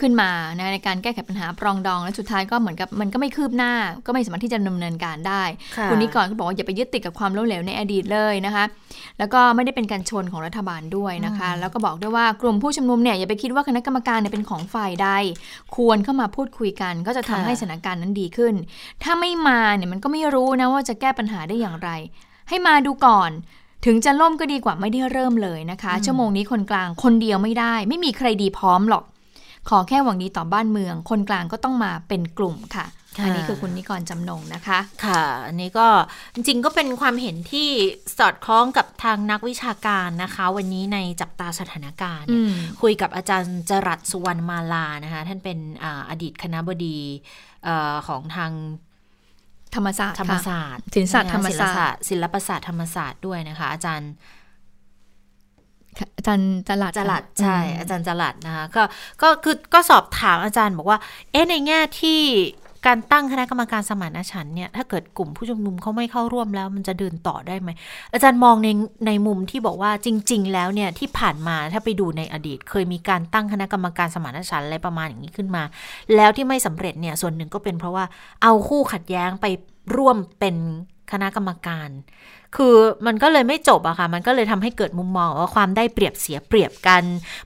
ขึ้นมานะในการแก้ไขปัญหาปรองดอง และสุดท้ายก็เหมือนกับมันก็ไม่คืบหน้า ก็ไม่สามารถที่จะดำเนินการได้ คุณนิกรก็บอกว่าอย่าไปยึดติดกับความล้มเหลวในอดีตเลยนะคะ แล้วก็ไม่ได้เป็นการชนของรัฐบาลด้วยนะคะ แล้วก็บอกด้วยว่ากลุ่มผู้ชุมนุมเนี่ยอย่าไปคิดว่าคณะกรรมการเนี่ยเป็นของฝ่ายใด ควรเข้ามาพูดคุยกัน ก็จะทำให้สถานการณ์นั้นดีขึ้น ถ้าไม่มาเนี่ยมันก็ไม่รู้นะว่าจะแก้ปัญหาได้อย่างไร ให้มาดูก่อน ถึงจะล่มก็ดีกว่าไม่ได้เริ่มเลยนะคะ ชั่วโมงนี้คนกลางคนเดียวไม่ได้ ไม่มีใครดีพร้อมหรอก ขอแค่หวังดีต่อบ้านเมือง คนกลางก็ต้องมาเป็นกลุ่มค่ะอันนี้คือคุณนิกรจำนงนะคะ ค่ะ อันนี้ก็จริงๆก็เป็นความเห็นที่สอดคล้องกับทางนักวิชาการนะคะ วันนี้ในจับตาสถานการณ์ คุยกับอาจารย์จรัสสุวรรณมาลานะคะ ท่านเป็นออดีตคณะบดีอของทาง ธรรมศาสตร์ธรรมศาสตร์ศิลปศาสตร์ธรรมศาสตร์ศิลปศาสตร์ธรรมศาสตร์ด้วยนะคะ อาจารย์อาจารย์จลัดจลัดใช่ อาจารย์จลัดนะคะก็ก็คือก็สอบถามอาจารย์บอกว่า เอ๊ะในแง่ที่ การตั้งคณะกรรมการสมานฉันเนี่ยถ้าเกิดกลุ่มผู้ชุมนุมเขาไม่เข้าร่วมแล้ว มันจะเดินต่อได้ไหมอาจารย์มองในในมุมที่บอกว่าจริง ๆ แล้วเนี่ยที่ผ่านมาถ้าไปดูในอดีต เคยมีการตั้งคณะกรรมการสมานฉันอะไรประมาณอย่างนี้ขึ้นมา แล้วที่ไม่สำเร็จเนี่ยส่วนหนึ่งก็เป็นเพราะว่าเอาคู่ขัดแย้งไปร่วมเป็นคณะกรรมการ คือมันก็เลยไม่จบอะค่ะ มันก็เลยทำให้เกิดมุมมองว่าความได้เปรียบเสียเปรียบกัน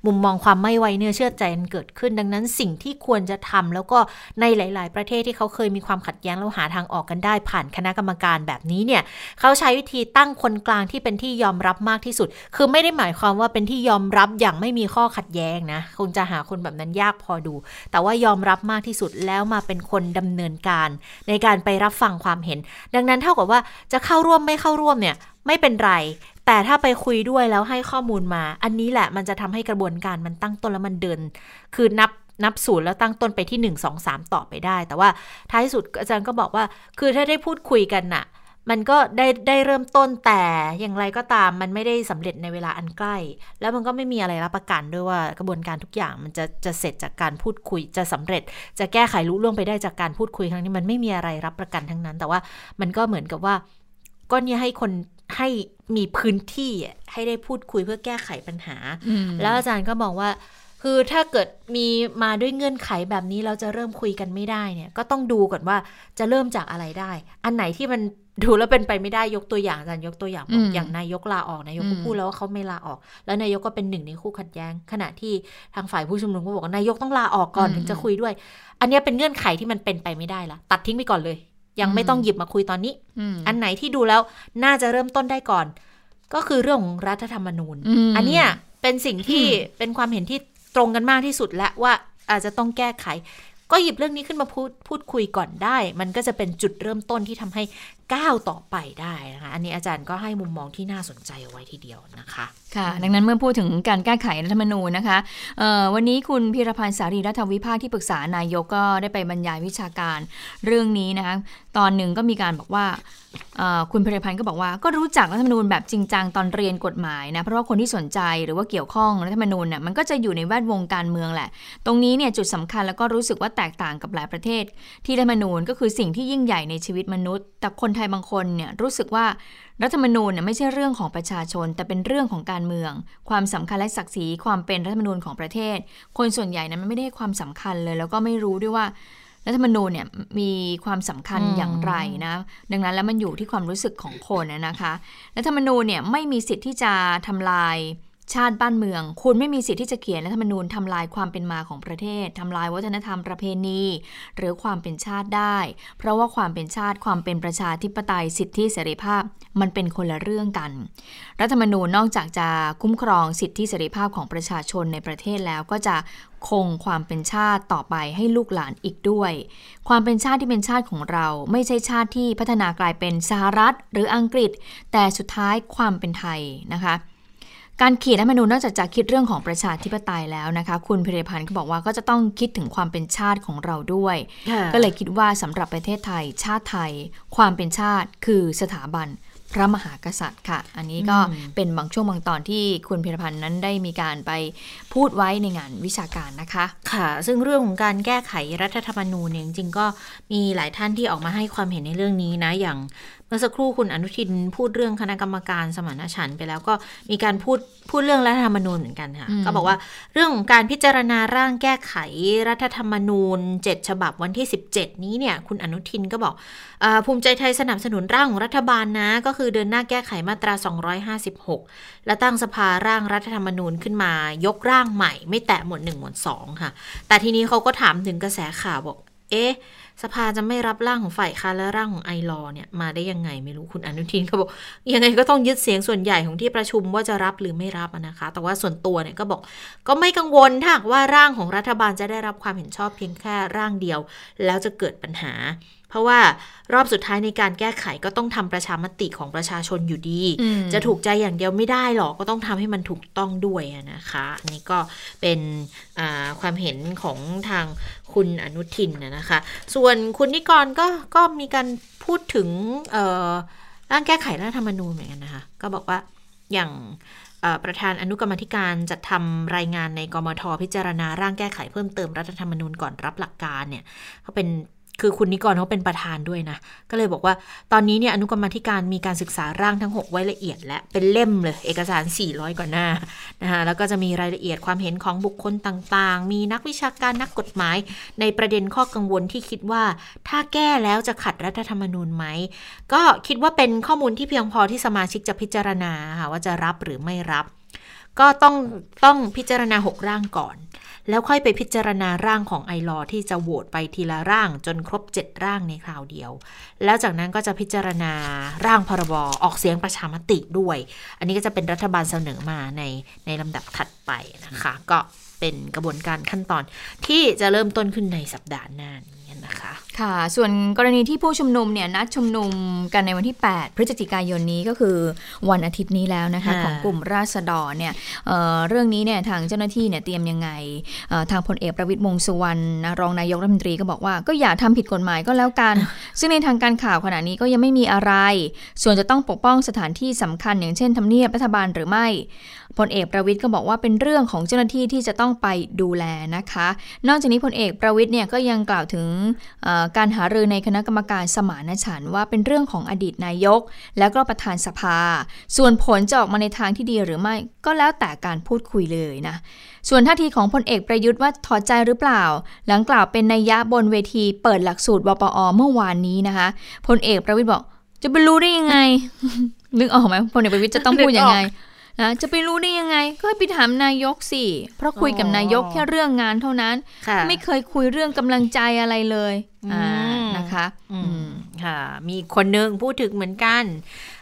มุมมองความไม่ไว้เนื้อเชื่อใจมันเกิดขึ้น ดังนั้นสิ่งที่ควรจะทำแล้วก็ในหลาย ๆ ประเทศที่เขาเคยมีความขัดแย้งแล้วหาทางออกกันได้ผ่านคณะกรรมการแบบนี้เนี่ยเขาใช้วิธีตั้งคนกลางที่เป็นที่ยอมรับมากที่สุด คือไม่ได้หมายความว่าเป็นที่ยอมรับอย่างไม่มีข้อขัดแย้งนะคงจะหาคนแบบนั้นยากพอดู แต่ว่ายอมรับมากที่สุดแล้วมาเป็นคนดำเนินการ ในการไปรับฟังความเห็น ดังนั้นเท่ากับว่าจะเข้าร่วมไม่เข้าร่วมเนี่ยไม่เป็นไร แต่ถ้าไปคุยด้วยแล้วให้ข้อมูลมา อันนี้แหละมันจะทำให้กระบวนการมันตั้งต้นแล้วมันเดิน คือนับนับศูนย์แล้วตั้งต้นไปที่ 1 2 3 ต่อไปได้ แต่ว่าท้ายสุดอาจารย์ก็บอกว่า คือถ้าได้พูดคุยกันน่ะ มันก็ได้ได้เริ่มต้นแต่อย่างไรก็ตามมันไม่ได้สำเร็จในเวลาอันใกล้ แล้วมันก็ไม่มีอะไรรับประกันด้วยว่ากระบวนการทุกอย่างมันจะจะเสร็จจากการพูดคุยจะสำเร็จ จะแก้ไขรู้ล่วงไปได้จากการพูดคุยครั้งนี้มันไม่มีอะไรรับประกันทั้งนั้น แต่ว่ามันก็เหมือนกับว่า ก็เนี่ยให้คนให้มีพื้นที่ให้ได้พูดคุยเพื่อแก้ไขปัญหา แล้วอาจารย์ก็บอกว่า คือถ้าเกิดมีมาด้วยเงื่อนไขแบบนี้เราจะเริ่มคุยกันไม่ได้เนี่ย ก็ต้องดูก่อนว่าจะเริ่มจากอะไรได้ อันไหนที่มันดูแล้วเป็นไปไม่ได้ยกตัวอย่างอาจารย์ยกตัวอย่างบอกอย่างนายกลาออกนายกก็พูดแล้วว่าเขาไม่ลาออก แล้วนายกก็เป็นหนึ่งในคู่ขัดแย้ง ขณะที่ทางฝ่ายผู้ชุมนุมก็บอกว่านายกต้องลาออกก่อนถึงจะคุยด้วย อันนี้เป็นเงื่อนไขที่มันเป็นไปไม่ได้ละตัดทิ้งไปก่อนเลย ยังไม่ต้องหยิบมาคุยตอนนี้ อันไหนที่ดูแล้วน่าจะเริ่มต้นได้ก่อน ก็คือเรื่องของรัฐธรรมนูญ อันเนี้ยเป็นสิ่งที่เป็นความเห็นที่ตรงกันมากที่สุดและว่าอาจจะต้องแก้ไข ก็หยิบเรื่องนี้ขึ้นมาพูดพูดคุยก่อนได้ มันก็จะเป็นจุดเริ่มต้นที่ทำให้ ก้าวต่อไปได้นะคะ อันนี้อาจารย์ก็ให้มุมมองที่น่าสนใจเอาไว้ทีเดียวนะคะ ค่ะ ดังนั้นเมื่อพูดถึงการแก้ไขรัฐธรรมนูญนะคะ วันนี้คุณพิรพันธ์สารีรัฐวิภาคที่ปรึกษานายกก็ได้ไปบรรยายวิชาการเรื่องนี้นะคะ ตอนหนึ่งก็มีการบอกว่าคุณพิรพันธ์ก็บอกว่าก็รู้จักรัฐธรรมนูญแบบจริงจังตอนเรียนกฎหมายนะ เพราะว่าคนที่สนใจหรือว่าเกี่ยวข้องรัฐธรรมนูญน่ะมันก็จะอยู่ในแวดวงการเมืองแหละ ตรงนี้เนี่ยจุดสำคัญแล้วก็รู้สึกว่าแตกต่างกับหลายประเทศ ที่รัฐธรรมนูญก็คือสิ่งที่ยิ่งใหญ่ในชีวิตมนุษย์ แต่คนไทยบางคนเนี่ยรู้สึกว่ารัฐธรรมนูญเนี่ยไม่ใช่เรื่องของประชาชน แต่เป็นเรื่องของการเมือง ความสำคัญและศักดิ์ศรีความเป็นรัฐธรรมนูญของประเทศ คนส่วนใหญ่นั้นไม่ได้ให้ความสำคัญเลย แล้วก็ไม่รู้ด้วยว่ารัฐธรรมนูญเนี่ยมีความสำคัญอืมอย่างไรนะ ดังนั้นแล้วมันอยู่ที่ความรู้สึกของคนนะนะคะ รัฐธรรมนูญเนี่ยไม่มีสิทธิ์ที่จะทำลาย ชาติบ้านเมือง คุณไม่มีสิทธิ์ที่จะเขียนรัฐธรรมนูญทำลายความเป็นมาของประเทศทำลายวัฒนธรรมประเพณี หรือความเป็นชาติได้ เพราะว่าความเป็นชาติความเป็นประชาธิปไตยสิทธิเสรีภาพมันเป็นคนละเรื่องกัน รัฐธรรมนูญนอกจากจะคุ้มครองสิทธิเสรีภาพของประชาชนในประเทศแล้วก็จะคงความเป็นชาติต่อไปให้ลูกหลานอีกด้วย ความเป็นชาติที่เป็นชาติของเรา ไม่ใช่ชาติที่พัฒนากลายเป็นสหรัฐ หรืออังกฤษ แต่สุดท้ายความเป็นไทยนะคะ การเขียนรัฐธรรมนูญนอกจากจะคิดเรื่องของประชาธิปไตยแล้วนะคะ คุณพิรพันธ์ก็บอกว่าก็จะต้องคิดถึงความเป็นชาติของเราด้วย ก็เลยคิดว่าสำหรับประเทศไทย ชาติไทย ความเป็นชาติคือสถาบันพระมหากษัตริย์ค่ะ อันนี้ก็อืมเป็นบางช่วงบางตอนที่คุณพิรพันธ์นั้นได้มีการไปพูดไว้ในงานวิชาการนะคะ ค่ะ ซึ่งเรื่องของการแก้ไขรัฐธรรมนูญเนี่ยจริงๆก็มีหลายท่านที่ออกมาให้ความเห็นในเรื่องนี้นะ อย่าง เมื่อสักครู่คุณอนุทินพูดเรื่องคณะกรรมการสมานฉันท์ไปแล้วก็มีการพูดพูดเรื่องรัฐธรรมนูญเหมือนกันค่ะอืมก็บอกว่าเรื่องของการพิจารณาร่างแก้ไขรัฐธรรมนูญ 7 ฉบับวันที่ 17 นี้เนี่ย คุณอนุทินก็บอกอาภูมิใจไทยสนับสนุนร่างของรัฐบาลนะ ก็คือเดินหน้าแก้ไขมาตรา 256 และตั้งสภาร่างรัฐธรรมนูญขึ้นมายกร่างใหม่ ไม่แตะหมวด1หมวด2ค่ะ แต่ทีนี้เขาก็ถามถึงกระแสข่าวบอก เอ๊ะ สภาจะไม่รับร่างของฝ่ายค้านและร่างของไอรอเนี่ยมาได้ยังไงไม่รู้คุณอนุทินเขาบอกยังไงก็ต้องยึดเสียงส่วนใหญ่ของที่ประชุมว่าจะรับหรือไม่รับนะคะ แต่ว่าส่วนตัวเนี่ยก็บอกก็ไม่กังวลถ้าว่าร่างของรัฐบาลจะได้รับความเห็นชอบเพียงแค่ร่างเดียว แล้วจะเกิดปัญหา เพราะว่ารอบสุดท้ายในการแก้ไขก็ต้องทำประชามติของประชาชนอยู่ดีอืมจะถูกใจอย่างเดียวไม่ได้หรอกก็ต้องทำให้มันถูกต้องด้วยอะนะคะอันนี้ก็เป็นอ่าความเห็นของทางคุณอนุทินนะนะคะ ส่วนคุณนิกรก็ก็มีการพูดถึงเอ่อร่างแก้ไขรัฐธรรมนูญเหมือนกันนะคะ ก็บอกว่าอย่างเอ่อประธานอนุกรรมาธิการจัดทำรายงานในกมทพิจารณาร่างแก้ไขเพิ่มเติมรัฐธรรมนูญก่อนรับหลักการเนี่ยเขาเป็น คือคุณนิกรเขาเป็นประธานด้วยนะ ก็เลยบอกว่าตอนนี้เนี่ยอนุกรรมธิการมีการศึกษาร่างทั้ง 6 ไว้ละเอียดและเป็นเล่มเลย เอกสาร 400 กว่าหน้านะคะแล้วก็จะมีรายละเอียดความเห็นของบุคคลต่างๆ มีนักวิชาการนักกฎหมาย ในประเด็นข้อกังวลที่คิดว่า ถ้าแก้แล้วจะขัดรัฐธรรมนูญไหม ก็คิดว่าเป็นข้อมูลที่เพียงพอที่สมาชิกจะพิจารณาค่ะว่าจะรับหรือไม่รับ ก็ต้องต้องพิจารณา 6 ร่างก่อน แล้วค่อยไปพิจารณาร่างของไอรอที่จะโหวตไปทีละร่างจนครบ 7 ร่างในคราวเดียว แล้วจากนั้นก็จะพิจารณาร่างพรบออกเสียงประชามติด้วย อันนี้ก็จะเป็นรัฐบาลเสนอมาในในลำดับถัดไปนะคะ ก็เป็นกระบวนการขั้นตอนที่จะเริ่มต้นขึ้นในสัปดาห์หน้านี้ นะคะ ค่ะ ส่วนกรณีที่ผู้ชุมนุมเนี่ยนัดชุมนุมกันในวันที่ 8 พฤศจิกายนนี้ก็คือวันอาทิตย์นี้แล้วนะคะค่ะของกลุ่มราษฎรเนี่ยเอ่อเรื่องนี้เนี่ยทางเจ้าหน้าที่เนี่ยเตรียมยังไงเอ่อทางพลเอกประวิตรวงษ์สุวรรณนะรองนายกรัฐมนตรีก็บอกว่าก็อย่าทำผิดกฎหมายก็แล้วกัน ซึ่งในทางการข่าวขณะนี้ก็ยังไม่มีอะไร ส่วนจะต้องปกป้องสถานที่สำคัญ อย่างเช่นทำเนียบรัฐบาลหรือไม่ พลเอกประวิทย์ก็บอกว่าเป็นเรื่องของเจ้าหน้าที่ที่จะต้องไปดูแลนะคะ นอกจากนี้พลเอกประวิทย์เนี่ยก็ยังกล่าวถึงการหารือในคณะกรรมการสมานฉันท์ว่าเป็นเรื่องของอดีตนายก แล้วก็ประธานสภา ส่วนผลจะออกมาในทางที่ดีหรือไม่ก็แล้วแต่การพูดคุยเลยนะส่วนท่าทีของพลเอกประยุทธ์ว่าถอดใจหรือเปล่า หลังกล่าวเป็นนัยยะบนเวทีเปิดหลักสูตรวปอเมื่อวานนี้นะคะพลเอกประวิทย์บอกจะไปรู้ได้ยังไง นึกออกไหมพลเอกประวิทย์จะต้องพูดยังไง นะจะไปรู้ได้ยังไง ก็ให้ไปถามนายกสิ เพราะคุยกับนายกแค่เรื่องงานเท่านั้นค่ะไม่เคยคุยเรื่องกำลังใจอะไรเลยอ่าอืมนะคะอืมอืมค่ะ มีคนหนึ่งพูดถึงเหมือนกัน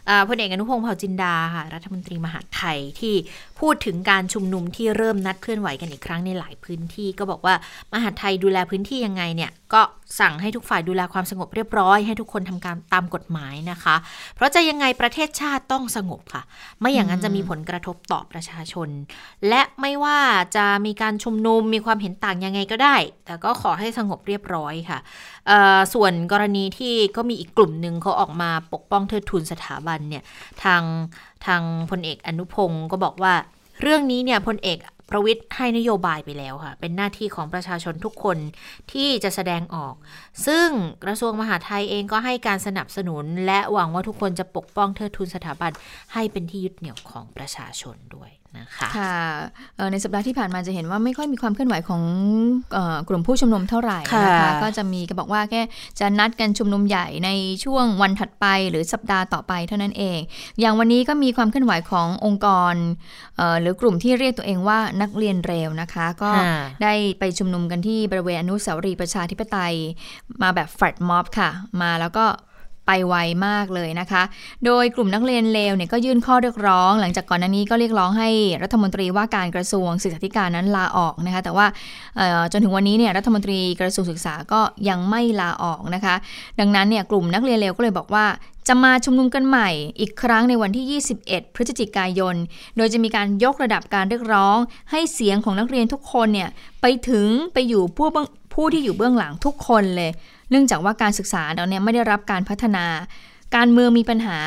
อ่าพลเอกอนุพงศ์เผ่าจินดาค่ะ รัฐมนตรีมหาดไทยที่พูดถึงการชุมนุมที่เริ่มนัดเคลื่อนไหวกันอีกครั้งในหลายพื้นที่ก็บอกว่ามหาไทยดูแลพื้นที่ยังไงเนี่ยก็สั่งให้ทุกฝ่ายดูแลความสงบเรียบร้อย ให้ทุกคนทำการตามกฎหมายนะคะ เพราะจะยังไงประเทศชาติต้องสงบค่ะ ไม่อย่างนั้นจะมีผลกระทบต่อประชาชน และไม่ว่าจะมีการชุมนุมมีความเห็นต่างยังไงก็ได้ แต่ก็ขอให้สงบเรียบร้อยค่ะ ส่วนกรณีที่ก็มีอีกกลุ่มหนึ่งเขาออกมาปกป้องเทิดทูนสถาบันเนี่ยทางทางพลเอกอนุพงศ์ก็บอกว่า เรื่องนี้เนี่ยพลเอกประวิทย์ให้นโยบายไปแล้วค่ะ เป็นหน้าที่ของประชาชนทุกคนที่จะแสดงออก ซึ่งกระทรวงมหาดไทยเองก็ให้การสนับสนุน และหวังว่าทุกคนจะปกป้องเทิดทูนสถาบันให้เป็นที่ยึดเหนี่ยวของประชาชนด้วย นะคะค่ะในสัปดาห์ที่ผ่านมาจะเห็นว่าไม่ค่อยมีความเคลื่อนไหวของกลุ่มผู้ชุมนุมเท่าไหร่นะคะก็จะมีก็บอกว่าแค่จะนัดกันชุมนุมใหญ่ในช่วงวันถัดไปหรือสัปดาห์ต่อไปเท่านั้นเอง อย่างวันนี้ก็มีความเคลื่อนไหวขององค์กรหรือกลุ่มที่เรียกตัวเองว่านักเรียนเร็วนะคะ ก็ได้ไปชุมนุมกันที่บริเวณอนุสาวรีย์ประชาธิปไตย มาแบบแฟลตม็อบค่ะ มาแล้วก็ ไปไวมากเลยนะคะ โดยกลุ่มนักเรียนเลวเนี่ยก็ยื่นข้อเรียกร้อง หลังจากก่อนหน้านี้ก็เรียกร้องให้รัฐมนตรีว่าการกระทรวงศึกษาธิการนั้นลาออกนะคะ แต่ว่าจนถึงวันนี้เนี่ยรัฐมนตรีกระทรวงศึกษาก็ยังไม่ลาออกนะคะ ดังนั้นเนี่ยกลุ่มนักเรียนเลวก็เลยบอกว่าจะมาชุมนุมกันใหม่อีกครั้งในวันที่ 21 พฤศจิกายน โดยจะมีการยกระดับการเรียกร้อง ให้เสียงของนักเรียนทุกคนเนี่ยไปถึงไปอยู่ผู้ผู้ที่อยู่เบื้องหลังทุกคนเลย เนื่องจากว่าการศึกษาเราเนี่ยไม่ได้รับการพัฒนา การเมืองมีปัญหา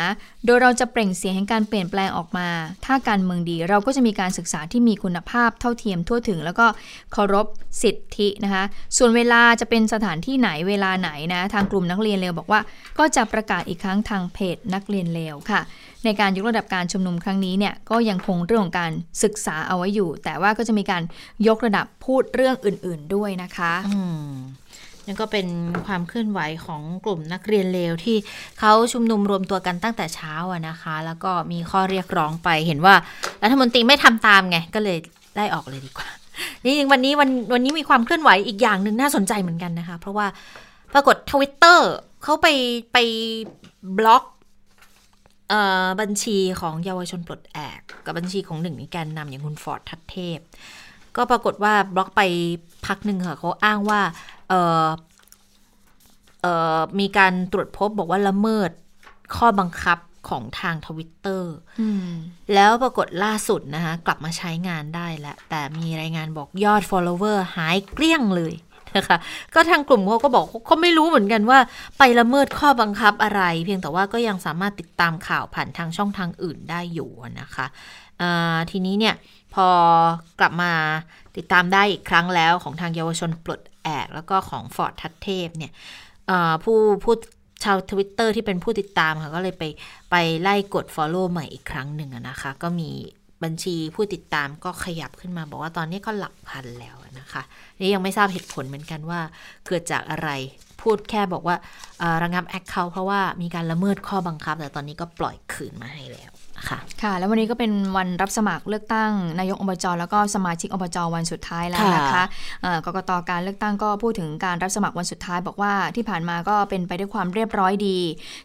โดยเราจะเปล่งเสียงแห่งการเปลี่ยนแปลงออกมา ถ้าการเมืองดีเราก็จะมีการศึกษาที่มีคุณภาพเท่าเทียมทั่วถึง แล้วก็เคารพสิทธินะคะ ส่วนเวลาจะเป็นสถานที่ไหนเวลาไหนนะทางกลุ่มนักเรียนเลวบอกว่า ก็จะประกาศอีกครั้งทางเพจนักเรียนเลวค่ะในการยกระดับการชุมนุมครั้งนี้เนี่ยก็ยังคงเรื่องของการศึกษาเอาไว้อยู่ แต่ว่าก็จะมีการยกระดับพูดเรื่องอื่น ๆด้วยนะคะ นั่นก็เป็นความเคลื่อนไหวของกลุ่มนักเรียนเลวที่เขาชุมนุมรวมตัวกันตั้งแต่เช้าอะนะคะ แล้วก็มีข้อเรียกร้องไปเห็นว่ารัฐมนตรีไม่ทำตามไงก็เลยได้ออกเลยดีกว่า นี่วันนี้วันวันนี้มีความเคลื่อนไหวอีกอย่างหนึ่งน่าสนใจเหมือนกันนะคะ เพราะว่าปรากฏทวิตเตอร์เขาไปไปบล็อกบัญชีของเยาวชนปลดแอกกับบัญชีของหนึ่งในแกนนำอย่างคุณฟอร์ดทัตเทพ ก็ปรากฏว่าบล็อกไปพักหนึ่งค่ะเขาอ้างว่า มีการตรวจพบบอกว่าละเมิดข้อบังคับของทางทวิตเตอร์แล้วปรากฏล่าสุดนะคะ กลับมาใช้งานได้แล้ว แต่มีรายงานบอกยอด follower หายเกลี้ยงเลยนะคะก็ทางกลุ่มเขาก็บอกเขาไม่รู้เหมือนกันว่า ไปละเมิดข้อบังคับอะไร เพียงแต่ว่าก็ยังสามารถติดตามข่าวผ่านทางช่องทางอื่นได้อยู่นะคะทีนี้เนี่ยพอกลับมาติดตามได้อีกครั้งแล้วของทางเยาวชนปลด แอกแล้วก็ของฟอร์ดทัตเทพเนี่ยผู้ผู้ชาวทวิตเตอร์ที่เป็นผู้ติดตามค่ะก็เลยไปไปไล่กด Follow ใหม่อีกครั้งหนึ่งนะคะ ก็มีบัญชีผู้ติดตามก็ขยับขึ้นมา บอกว่าตอนนี้ก็หลักพันแล้วนะคะนี่ยังไม่ทราบเหตุผลเหมือนกันว่าเกิดจากอะไรพูดแค่บอกว่าระงับแอคเคาท์เพราะว่ามีการละเมิดข้อบังคับ แต่ตอนนี้ก็ปล่อยคืนมาให้แล้ว ค่ะ ค่ะ แล้ววันนี้ก็เป็นวันรับสมัครเลือกตั้งนายกอบจแล้วก็สมาชิกอบจวันสุดท้ายแล้วนะคะกกตการเลือกตั้งก็พูดถึงการรับสมัครวันสุดท้าย บอกว่าที่ผ่านมาก็เป็นไปด้วยความเรียบร้อยดี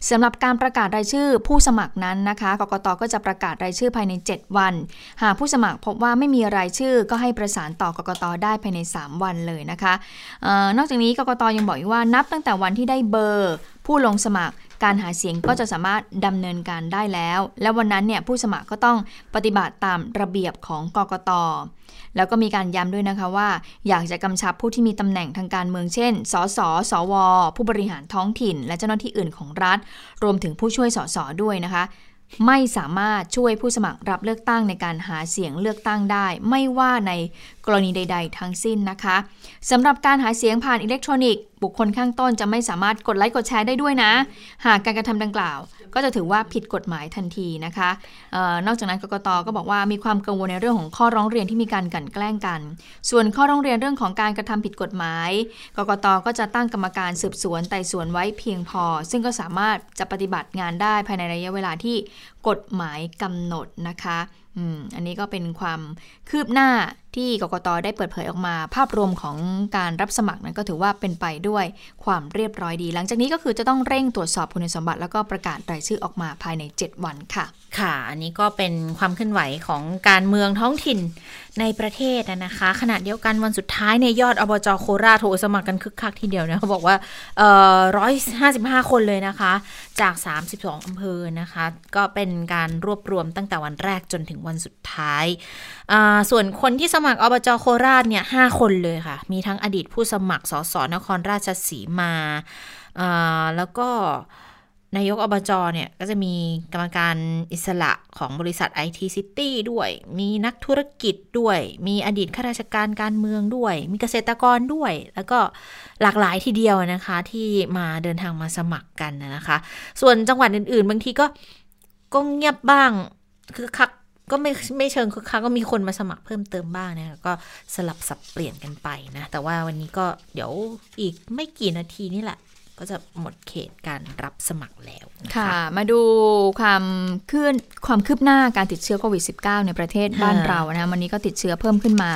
สำหรับการประกาศรายชื่อผู้สมัครนั้นนะคะกกตก็จะประกาศรายชื่อภายใน 7 วัน หากผู้สมัครพบว่าไม่มีรายชื่อก็ให้ประสานต่อกกตได้ภายใน 3 วันเลยนะคะออนอกจากนี้กกตยังบอกอีกว่านับตั้งแต่วันที่ได้เบอร์ ผู้ลงสมัครการหาเสียงก็จะสามารถดำเนินการได้แล้ว และวันนั้นเนี่ยผู้สมัครก็ต้องปฏิบัติตามระเบียบของกกต แล้วก็มีการย้ำด้วยนะคะว่า อยากจะกำชับผู้ที่มีตำแหน่งทางการเมืองเช่น สส สว ผู้บริหารท้องถิ่น และเจ้าหน้าที่อื่นของรัฐ รวมถึงผู้ช่วยสสด้วยนะคะ ไม่สามารถช่วยผู้สมัครรับเลือกตั้งในการหาเสียงเลือกตั้งได้ ไม่ว่าในกรณีใด ๆ ทั้งสิ้นนะคะสำหรับการหาเสียงผ่านอิเล็กทรอนิกส์ บุคคลข้างต้นจะไม่สามารถกดไลค์กดแชร์ได้ด้วยนะ หากการกระทำดังกล่าว ก็จะถือว่าผิดกฎหมายทันทีนะคะออนอกจากนั้นกกตก็บอกว่ามีความกังวลในเรื่องของข้อร้องเรียนที่มีการกันแกล้งกัน ส่วนข้อร้องเรียนเรื่องของการกระทำผิดกฎหมาย กกตก็จะตั้งกรรมการสืบสวนไต่สวนไว้เพียงพอ ซึ่งก็สามารถจะปฏิบัติงานได้ภายในระยะเวลาที่กฎหมายกำหนดนะคะอันนี้ก็เป็นความคืบหน้า ที่กกตได้เปิดเผยออกมา ภาพรวมของการรับสมัครนั้นก็ถือว่าเป็นไปด้วยความเรียบร้อยดี หลังจากนี้ก็คือจะต้องเร่งตรวจสอบคุณสมบัติ แล้วก็ประกาศรายชื่อออกมาภายใน 7 วันค่ะ ค่ะ อันนี้ก็เป็นความเคลื่อนไหวของการเมืองท้องถิ่น ในประเทศนะคะ ขณะเดียวกันวันสุดท้ายในยอดอบจโคราชโทรสมัครกันคึกคักทีเดียวนะเขาบอกว่าเอ่อร้อยห้าสิบห้าคนเลยนะคะ จาก 32อำเภอนะคะ ก็เป็นการรวบรวมตั้งแต่วันแรกจนถึงวันสุดท้ายาส่วนคนที่สมัครอบจโคราชเนี่ยห้าคนเลยค่ะ มีทั้งอดีตผู้สมัครสสนครราชสีมาาแล้วก็ นายกอบจเนี่ยก็จะมีกรรมการอิสระของบริษัท IT City ด้วย มีนักธุรกิจด้วย มีอดีตข้าราชการการเมืองด้วย มีเกษตรกรด้วย แล้วก็หลากหลายทีเดียวนะคะที่มาเดินทางมาสมัครกันนะคะ ส่วนจังหวัดอื่นๆ บางทีก็ก็เงียบบ้าง คือคักก็ไม่ไม่เชิงคือคักก็มีคนมาสมัครเพิ่มเติมบ้างนะคะก็สลับสับเปลี่ยนกันไปนะ แต่ว่าวันนี้ก็เดี๋ยวอีกไม่กี่นาทีนี่แหละ ก็จะหมดเขตการรับสมัครแล้วนค่ะ มาดูความเคลื่อนความคืบหน้าการติดเชื้อโควิด -19 ในประเทศบ้านเรานะวันนี้ก็ติดเชื้อเพิ่มขึ้นมา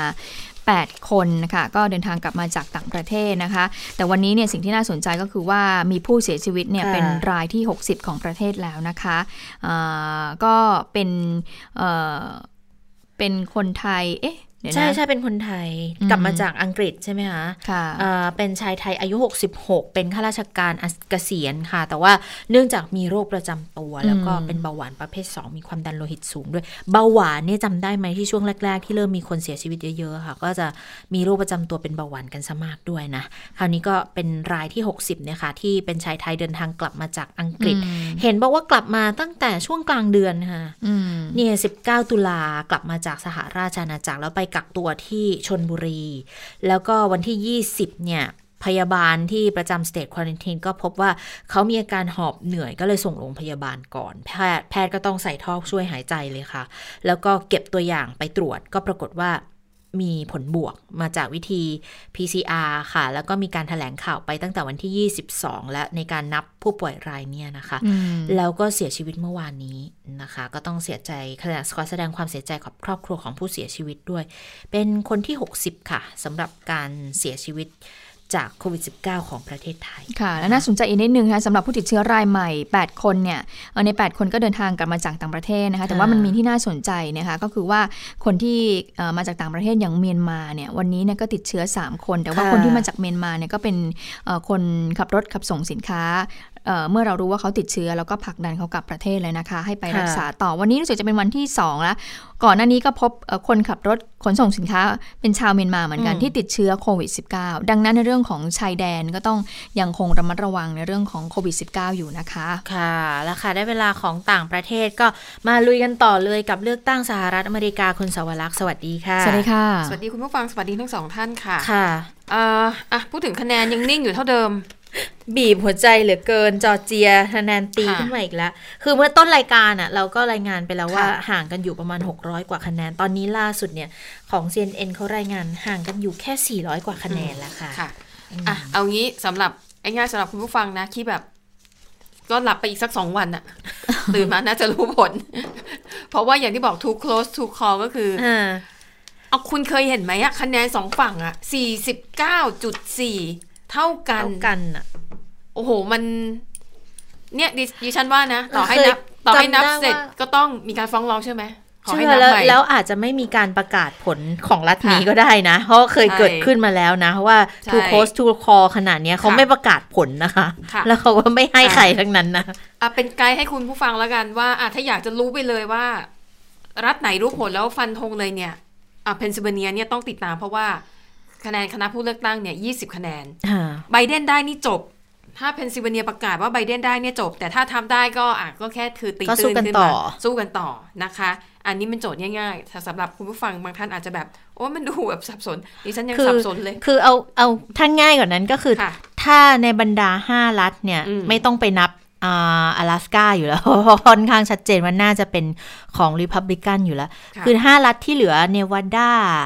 8 คนนะคะก็เดินทางกลับมาจากต่างประเทศนะคะ แต่วันนี้เนี่ยสิ่งที่น่าสนใจก็คือว่ามีผู้เสียชีวิตเนี่ยค่ะเป็นรายที่ 60 ของประเทศแล้วนะคะอ่าก็เป็นเอ่อเป็นคนไทยเอ๊ะเดี๋ยวนะ ใช่ใช่เป็นคนไทยอืมกลับมาจากอังกฤษใช่ไหมคะค่ะเอ่อเป็นชายไทยอายุ 66 เป็นข้าราชการเกษียณค่ะ แต่ว่าเนื่องจากมีโรคประจำตัว แล้วก็อืมเป็นเบาหวานประเภท 2 มีความดันโลหิตสูงด้วย เบาหวานเนี่ยจำได้ไหมที่ช่วงแรก ๆ ที่เริ่มมีคนเสียชีวิตเยอะๆค่ะ ก็จะมีโรคประจำตัวเป็นเบาหวานกันซะมากด้วยนะ คราวนี้ก็เป็นรายที่ 60เนี่ยค่ะที่เป็นชายไทยเดินทางกลับมาจากอังกฤษ เห็นบอกว่ากลับมาตั้งแต่ช่วงกลางเดือนค่ะอืมเนี่ย19 ตุลากลับมาจากสหราชอาณาจักรแล้วไปกักตัวที่ชนบุรี แล้วก็วันที่ 20 เนี่ยพยาบาลที่ประจำสเตทควอนตินก็พบว่าเขามีอาการหอบเหนื่อยก็เลยส่งโรงพยาบาลก่อน แพทย์แพทย์ก็ต้องใส่ท่อช่วยหายใจเลยค่ะ แล้วก็เก็บตัวอย่างไปตรวจก็ปรากฏว่า มีผลบวกมาจากวิธี PCR ค่ะ แล้วก็มีการถแถลงข่าวไปตั้งแต่วันที่ 22 และในการนับผู้ป่วยรายเนี่ยนะคะอืมแล้วก็เสียชีวิตเมื่อวานนี้นะคะ ก็ต้องเสียใจขณะขอแสดงความเสียใจกับครอบครัวของผู้เสียชีวิตด้วย เป็นคนที่ 60 ค่ะสำหรับการเสียชีวิต จากโควิด -19 ของประเทศไทย ค่ะ และน่าสนใจอีกนิดนึงนะคะสำหรับผู้ติดเชื้อรายใหม่ 8 คนเนี่ยเอ่อใน 8 คนก็เดินทางกลับมาจากต่างประเทศนะคะ แต่ว่ามันมีที่น่าสนใจนะคะ ก็คือว่าคนที่เอ่อมาจากต่างประเทศอย่างเมียนมาเนี่ยวันนี้เนี่ยก็ติดเชื้อ 3 คน แต่ว่าค่ะคนที่มาจากเมียนมาเนี่ยก็เป็นเอ่อคนขับรถขับส่งสินค้า เอ่อเมื่อเรารู้ว่าเขาติดเชื้อแล้วก็ผลักดันเขากลับประเทศเลยนะคะ ให้ไปรักษาต่อวันนี้รู้สึกจะเป็นวันที่2แล้วก่อนหน้านี้ก็พบเอ่อคนขับรถขนส่งสินค้าเป็นชาวเมียนมาเหมือนกันอืมที่ติดเชื้อโควิด -19 ดังนั้นในเรื่องของชายแดนก็ต้องยังคงระมัดระวังในเรื่องของโควิด -19 อยู่นะคะ ค่ะแล้วค่ะได้เวลาของต่างประเทศก็มาลุยกันต่อเลยกับเลือกตั้งสหรัฐอเมริกาคุณสวรักษ์สวัสดีค่ะสวัสดีค่ะ สวัสดีคุณผู้ฟังสวัสดีทั้งสองท่านค่ะค่ะเอ่ออะพูดถึงคะแนนยังนิ่งอยู่เท่าเดิม บีบหัวใจเหลือเกินจอร์เจียคะแนนตีค่ะขึ้นมาอีกแล้ว คือเมื่อต้นรายการอะ เราก็รายงานไปแล้วว่าค่ะห่างกันอยู่ประมาณ 600 กว่าคะแนน ตอนนี้ล่าสุดเนี่ย ของ CNN เขารายงานห่างกันอยู่แค่ 400 กว่าคะแนนแล้วค่ะค่ะอะ เอางี้สำหรับไอ้ง่ายสำหรับคุณผู้ฟังนะที่แบบ ก็หลับไปอีกสักสองวันอะตื่นมาน่าจะรู้ผล เพราะว่าอย่างที่บอก too close to call ก็คืออ่าเอาคุณเคยเห็นไหมอะคะแนนสองฝั่งอะสี่สิบเก้าจุดสี่ เท่ากันเท่ากันอะโอ้โหมันเนี่ยดิดิฉันว่านะต่อให้เคยนับต่อให้นับจำได้เสร็จว่าก็ต้องมีการฟ้องร้องใช่ไหมขอใช่ให้ไหมนับแล้วใหม่แล้วอาจจะไม่มีการประกาศผลของรัฐนี้ค่ะก็ได้นะ เพราะเคยใช่เกิดขึ้นมาแล้วนะเพราะว่าใช่ too close to call ขนาดเนี้ยเขาค่ะไม่ประกาศผลนะคะค่ะแล้วเขาก็ไม่ให้อ่าใครทั้งนั้นนะอะเป็นไกด์ให้คุณผู้ฟังแล้วกันว่าอะถ้าอยากจะรู้ไปเลยว่า รัฐไหนรู้ผลแล้วฟันธงเลยเนี่ยอะเพนซิลเวเนียเนี่ยต้องติดตามเพราะว่า คะแนนคณะผู้เลือกตั้งเนี่ยยี่สิบคะแนนไบเดนได้นี่จบ ถ้าเพนซิลเวเนียประกาศว่าไบเดนได้เนี่ยจบ แต่ถ้าทรัมป์ได้ก็อะก็แค่คือตีตื้นขึ้นมาก็สู้กันต่อสู้กันต่อนะคะ อันนี้เป็นโจทย์ง่ายๆแต่สำหรับคุณผู้ฟังบางท่านอาจจะแบบ โอ้มันดูแบบสับสนดิฉันยังคือสับสนเลย คือเอาเอาท่านง่ายกว่านั้นก็คือค่ะถ้าในบรรดาห้ารัฐเนี่ยอืมไม่ต้องไปนับอ่าอะแลสกาอยู่แล้วเพราะค่อนข้างชัดเจนว่าน่าจะเป็นของริพับลิกันอยู่แล้วค่ะคือห้ารัฐที่เหลือเนวาดาอ่า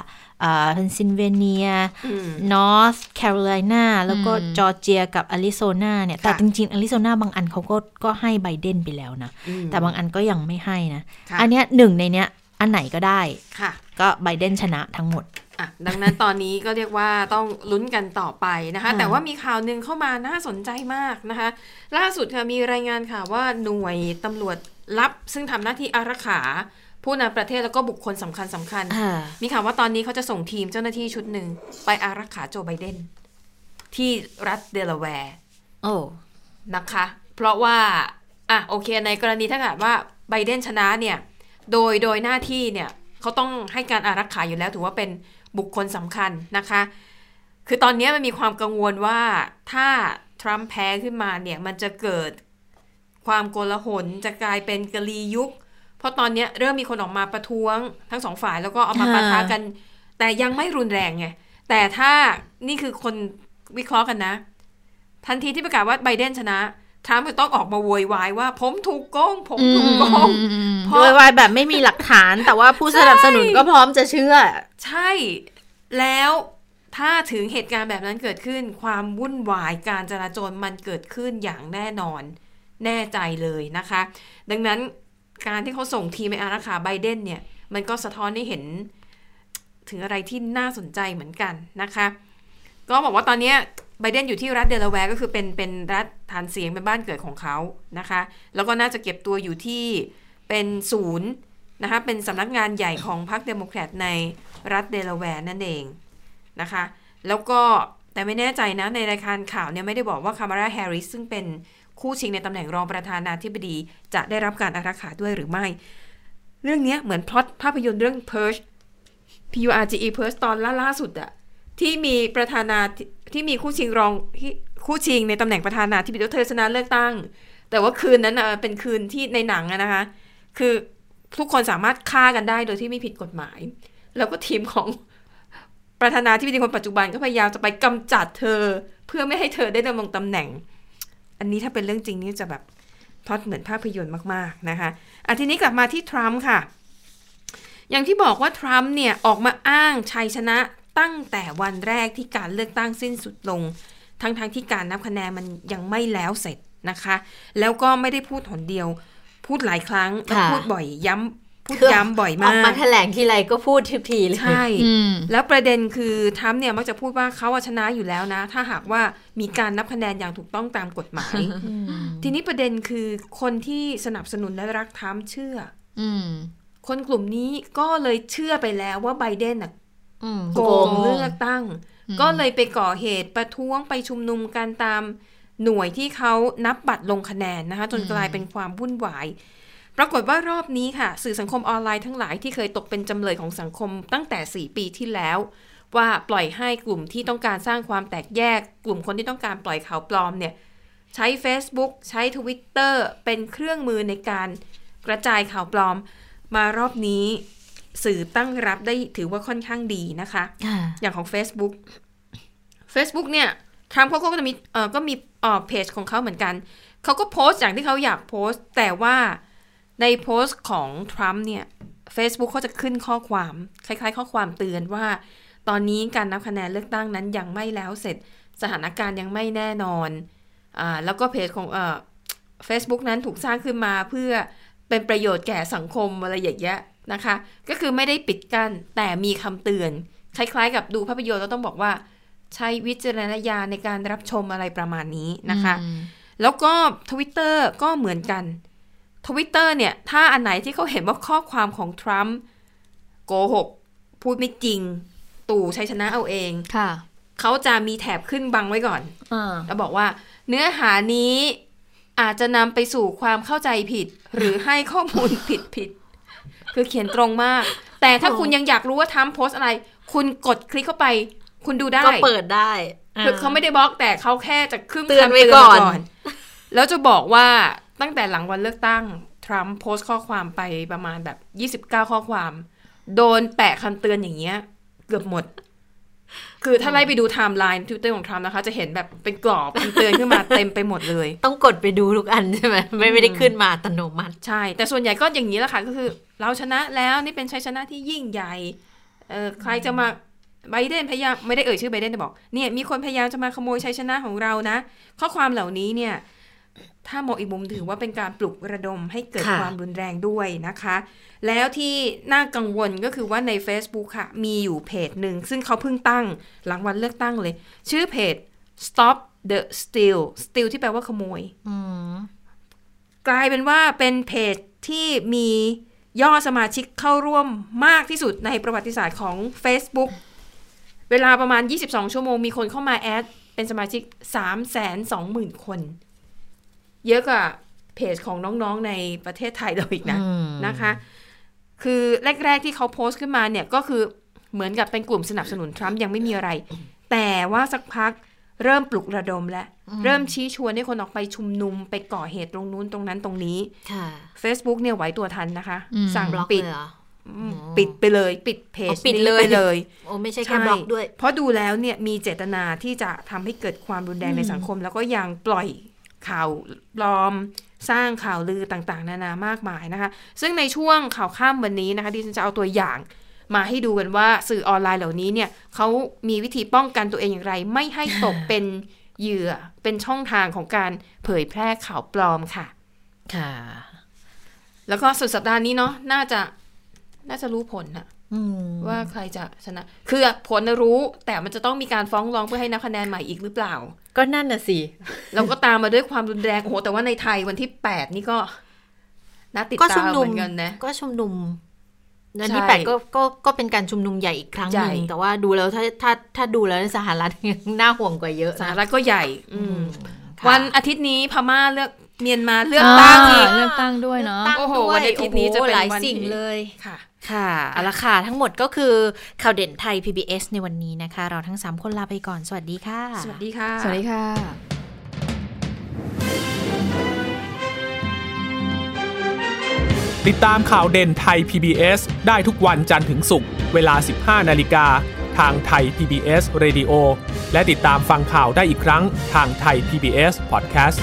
เพนซิลเวเนียอืมนอร์ทแคโรไลนาแล้วก็อืมจอร์เจียกับอาริโซนาเนี่ย แต่ค่ะจริงๆอาริโซนาบางอันเขาก็ก็ให้ไบเดนไปแล้วนะอืมแต่บางอันก็ยังไม่ให้นะค่ะอันเนี้ยหนึ่งในเนี้ยอันไหนก็ได้ค่ะ ก็ไบเดนชนะทั้งหมดอะดังนั้นตอนนี้ก็เรียกว่าต้องลุ้นกันต่อไปนะคะค่ะแต่ว่ามีข่าวหนึ่งเข้ามาน่าสนใจมากนะคะ ล่าสุดค่ะมีรายงานข่าวว่าหน่วยตำรวจลับ ซึ่งทำหน้าที่อารักขา ผู้นำประเทศแล้วก็บุคคลสำคัญสำคัญอ่ามีข่าวว่าตอนนี้เขาจะส่งทีมเจ้าหน้าที่ชุดหนึ่งไปอารักขาโจไบเดน ที่รัฐเดลาแวร์โอ้นะคะ เพราะว่า อะโอเค ในกรณีถ้าเกิดว่าไบเดนชนะเนี่ย โดยโดยหน้าที่เนี่ยเขาต้องให้การอารักขาอยู่แล้ว ถือว่าเป็นบุคคลสำคัญนะคะ คือตอนนี้มันมีความกังวลว่าถ้าทรัมป์แพ้ขึ้นมาเนี่ยมันจะเกิดความโกลาหลจะกลายเป็นกะลียุค เพราะตอนนี้เริ่มมีคนออกมาประท้วงทั้งสองฝ่ายแล้วก็เอามาค่ะปะทะกัน แต่ยังไม่รุนแรงไงแต่ถ้านี่คือคนวิเคราะห์กันนะ ทันทีที่ประกาศว่าไบเดนชนะทรัมป์จะต้องออกมาโวยวายว่า ผมถูกโกง ผมถูกโกงเพราะโดยวายแบบไม่มีหลักฐาน แต่ว่าผู้สนับสนุนก็พร้อมจะเชื่อ ใช่แล้วถ้าถึงเหตุการณ์แบบนั้นเกิดขึ้น ความวุ่นวายการจราจรมันเกิดขึ้นอย่างแน่นอนแน่ใจเลยนะคะ ดังนั้น การที่เขาส่งทีมไปอารักขาไบเดนเนี่ย มันก็สะท้อนให้เห็นถึงอะไรที่น่าสนใจเหมือนกันนะคะ ก็บอกว่าตอนนี้ไบเดนอยู่ที่รัฐเดลาแวร์ก็คือเป็นเป็นรัฐฐานเสียงเป็นบ้านเกิดของเขานะคะ แล้วก็น่าจะเก็บตัวอยู่ที่เป็นศูนย์นะคะ เป็นสำนักงานใหญ่ของพรรคเดโมแครตในรัฐเดลาแวร์นั่นเองนะคะ แล้วก็แต่ไม่แน่ใจนะในรายการข่าวเนี่ยไม่ได้บอกว่าคามาลาแฮร์ริสซึ่งเป็น คู่ชิงในตำแหน่งรองประธานาธิบดี จะได้รับการอารักขาด้วยหรือไม่ เรื่องนี้เหมือนพล็อตภาพยนตร์เรื่อง Purge P U R G E Purge ตอนล่าล่าสุดอะที่มีประธานาธิที่มีคู่ชิงรองที่คู่ชิงในตำแหน่งประธานาธิบดีเธอชนะเลือกตั้ง แต่ว่าคืนนั้นเป็นคืนที่ในหนังอะนะคะ คือทุกคนสามารถฆ่ากันได้โดยที่ไม่ผิดกฎหมาย แล้วก็ทีมของประธานาธิบดีคนปัจจุบันก็พยายามจะไปกำจัดเธอ เพื่อไม่ให้เธอได้ดำรงตำแหน่ง อันนี้ถ้าเป็นเรื่องจริงนี่จะแบบพล็อตเหมือนภาพยนตร์มากๆนะคะอะทีนี้กลับมาที่ทรัมป์ค่ะ อย่างที่บอกว่าทรัมป์เนี่ยออกมาอ้างชัยชนะตั้งแต่วันแรกที่การเลือกตั้งสิ้นสุดลง ทั้งๆทที่การนับคะแนนมันยังไม่แล้วเสร็จนะคะ แล้วก็ไม่ได้พูดหนเดียว พูดหลายครั้งแล้วพูดบ่อยย้ำ พูดคือย้ำบ่อยอมาอกมากแถลงทีไรก็พูดทุกทีเลย ใช่อืมแล้วประเด็นคือทรัมป์เนี่ยมักจะพูดว่าเขาอะชนะอยู่แล้วนะ ถ้าหากว่ามีการนับคะแนนอย่างถูกต้องตามกฎหมาย ทีนี้ประเด็นคือคนที่สนับสนุนและรักทรัมป์เชื่ออืมคนกลุ่มนี้ก็เลยเชื่อไปแล้วว่าไบเดนน่ะอืมโกงเลือกตั้ง ก็เลยไปก่อเหตุประท้วงไปชุมนุมกันตามหน่วยที่เขานับบัตรลงคะแนนนะคะ จนกลายเป็นความวุ่นวาย ปรากฏว่ารอบนี้ค่ะ สื่อสังคมออนไลน์ทั้งหลายที่เคยตกเป็นจำเลยของสังคมตั้งแต่ 4 ปีที่แล้ว ว่าปล่อยให้กลุ่มที่ต้องการสร้างความแตกแยก กลุ่มคนที่ต้องการปล่อยข่าวปลอมเนี่ยใช้ Facebook ใช้ Twitter เป็นเครื่องมือในการกระจายข่าวปลอม มารอบนี้สื่อตั้งรับได้ถือว่าค่อนข้างดีนะคะค่ะอย่างของ Facebook Facebook เนี่ยทรัมป์เขาก็จะมีเอ่อก็มีเอ่อเพจของเขาเหมือนกัน เขาก็โพสต์อย่างที่เขาอยากโพสต์ แต่ว่า ในโพสต์ของทรัมป์เนี่ย Facebook เขาจะขึ้นข้อความคล้าย ๆ ข้อความเตือนว่า ตอนนี้การนับคะแนนเลือกตั้งนั้นยังไม่แล้วเสร็จสถานการณ์ยังไม่แน่นอนอ่าแล้วก็เพจของเอ่อ Facebook นั้นถูกสร้างขึ้นมาเพื่อเป็นประโยชน์แก่สังคมอะไรอย่างเงี้ยนะคะ ก็คือไม่ได้ปิดกั้นแต่มีคำเตือน คล้าย ๆ กับดูภาพยนตร์เราต้องบอกว่า ใช้วิจารณญาณในการรับชมอะไรประมาณนี้นะคะ แล้วก็ Twitter ก็เหมือนกัน Twitter เนี่ย ถ้าอันไหนที่เขาเห็นว่าข้อความของทรัมป์โกหก พูดไม่จริง ตู่ชัยชนะเอาเองค่ะเขาจะมีแถบขึ้นบังไว้ก่อนอ่าแล้วบอกว่า เนื้อหานี้อาจจะนำไปสู่ความเข้าใจผิด หรือให้ข้อมูลผิดผิดคือเขียนตรงมาก แต่ถ้าคุณยังอยากรู้ว่าทรัมป์โพสต์อะไร คุณกดคลิกเข้าไป คุณดูได้ ก็เปิดได้คือเขาไม่ได้บล็อกแต่เขาแค่จะขึ้นเตือนไว้คำก่อนมาแล้วจะบอกว่า ตั้งแต่หลังวันเลือกตั้ง ทรัมป์โพสต์ข้อความไปประมาณแบบ 29 ข้อความ โดนแปะคำเตือนอย่างเงี้ย เกือบหมด คือถ้าไล่ไปดูไทม์ไลน์ทวิตเตอร์ของทรัมป์นะคะ จะเห็นแบบเป็นกรอบคำเตือนขึ้นมาเต็มไปหมดเลย ต้องกดไปดูทุกอันใช่ไหมไม่ไม่ได้ขึ้นมาอัตโนมัติ ใช่ แต่ส่วนใหญ่ก็อย่างนี้แหละค่ะ ก็คือ เราชนะแล้วนี่เป็นชัยชนะที่ยิ่งใหญ่เออใครจะมาไบเดนพยายามไม่ได้เอ่ยชื่อไบเดนแต่บอกเนี่ยมีคนพยายามจะมาขโมยชัยชนะของเรานะ ข้อความเหล่านี้เนี่ย ถ้ามองอีกมุมถือว่าเป็นการปลุกระดมให้เกิดค่ะความรุนแรงด้วยนะคะ แล้วที่น่ากังวลก็คือว่าใน Facebook ค่ะ มีอยู่เพจหนึ่ง ซึ่งเขาเพิ่งตั้งหลังวันเลือกตั้งเลย ชื่อเพจ stop the steal steal ที่แปลว่าขโมยอืมกลายเป็นว่าเป็นเพจที่มียอดสมาชิกเข้าร่วมมากที่สุดในประวัติศาสตร์ของ Facebook เวลาประมาณ 22 ชั่วโมงมีคนเข้ามาแอดเป็นสมาชิก 3 2 0 0 0 0 คน เยอะกว่าเพจของน้องๆในประเทศไทยเราอีกนะอืมนะคะ คือแรก ๆ ที่เขาโพสต์ขึ้นมาเนี่ยก็คือเหมือนกับเป็นกลุ่มสนับสนุนทรัมป์ยังไม่มีอะไร แต่ว่าสักพักเริ่มปลุกระดมแล้ว เริ่มชี้ชวนให้คนออกไปชุมนุมไปก่อเหตุตรงนู้นตรงนั้นตรงนี้ค่ะ Facebook เนี่ยไหวตัวทันนะคะอืมสั่งบล็อกปิดเลยเหรออืมปิดไปเลย ปิดเพจอ๋อปิดนี้เลยไปเลยโอ้ไม่ใช่แค่บล็อกด้วย เพราะดูแล้วเนี่ยมีเจตนาที่จะทำให้เกิดความรุนแรงในสังคม แล้วก็ยังปล่อย ข่าวปลอม สร้างข่าวลือต่างๆ นานามากมายนะคะ ซึ่งในช่วงข่าวข้ามวันนี้นะคะดิฉันจะเอาตัวอย่างมาให้ดูกันว่าสื่อออนไลน์เหล่านี้เนี่ยเขามีวิธีป้องกันตัวเองอย่างไร ไม่ให้ตกเป็นเหยื่อเป็นช่องทางของการเผยแพร่ข่าวปลอมค่ะ ค่ะ แล้วก็สุดสัปดาห์นี้เนาะน่าจะน่าจะรู้ผลนะอืม ว่าใครจะชนะ คือผลน่ะรู้แต่มันจะต้องมีการฟ้องร้องเพื่อให้นับคะแนนใหม่อีกหรือเปล่า ก็นั่นน่ะสิเราก็ตามมาด้วยความรุนแรงโอ้โหแต่ว่าในไทยวันที่แปดนี่ก็น่าติดก็ตาชุมมนุเหมมือนกันนะก็ชุมนุมวันใช่ที่แปดก็ก็ก็เป็นการชุมนุมใหญ่อีกครั้งหนึ่งใหญ่แต่ว่าดูแล้วถ้าถ้าถ้าดูแล้วสหรัฐยังน่าห่วงกว่าเยอะสหนะรัฐก็ใหญ่ อืมค่ะวันอาทิตย์นี้พม่าเลือกเมียนมาเลือกตั้งอีกเลือกตั้งด้วยเนาะโอ้โหวันอาทิตย์นี้จะเป็นหลายวันสิ่งที่เลยค่ะ ค่ะเอาละค่ะ ทั้งหมดก็คือข่าวเด่นไทย PBS ในวันนี้นะคะ เราทั้ง 3 คนลาไปก่อน สวัสดีค่ะ สวัสดีค่ะ สวัสดีค่ะ ติดตามข่าวเด่นไทย PBS ได้ทุกวันจันทร์ถึงศุกร์เวลา 15 นาฬิกา ทางไทย PBS Radio และติดตามฟังข่าวได้อีกครั้งทางไทย PBS Podcast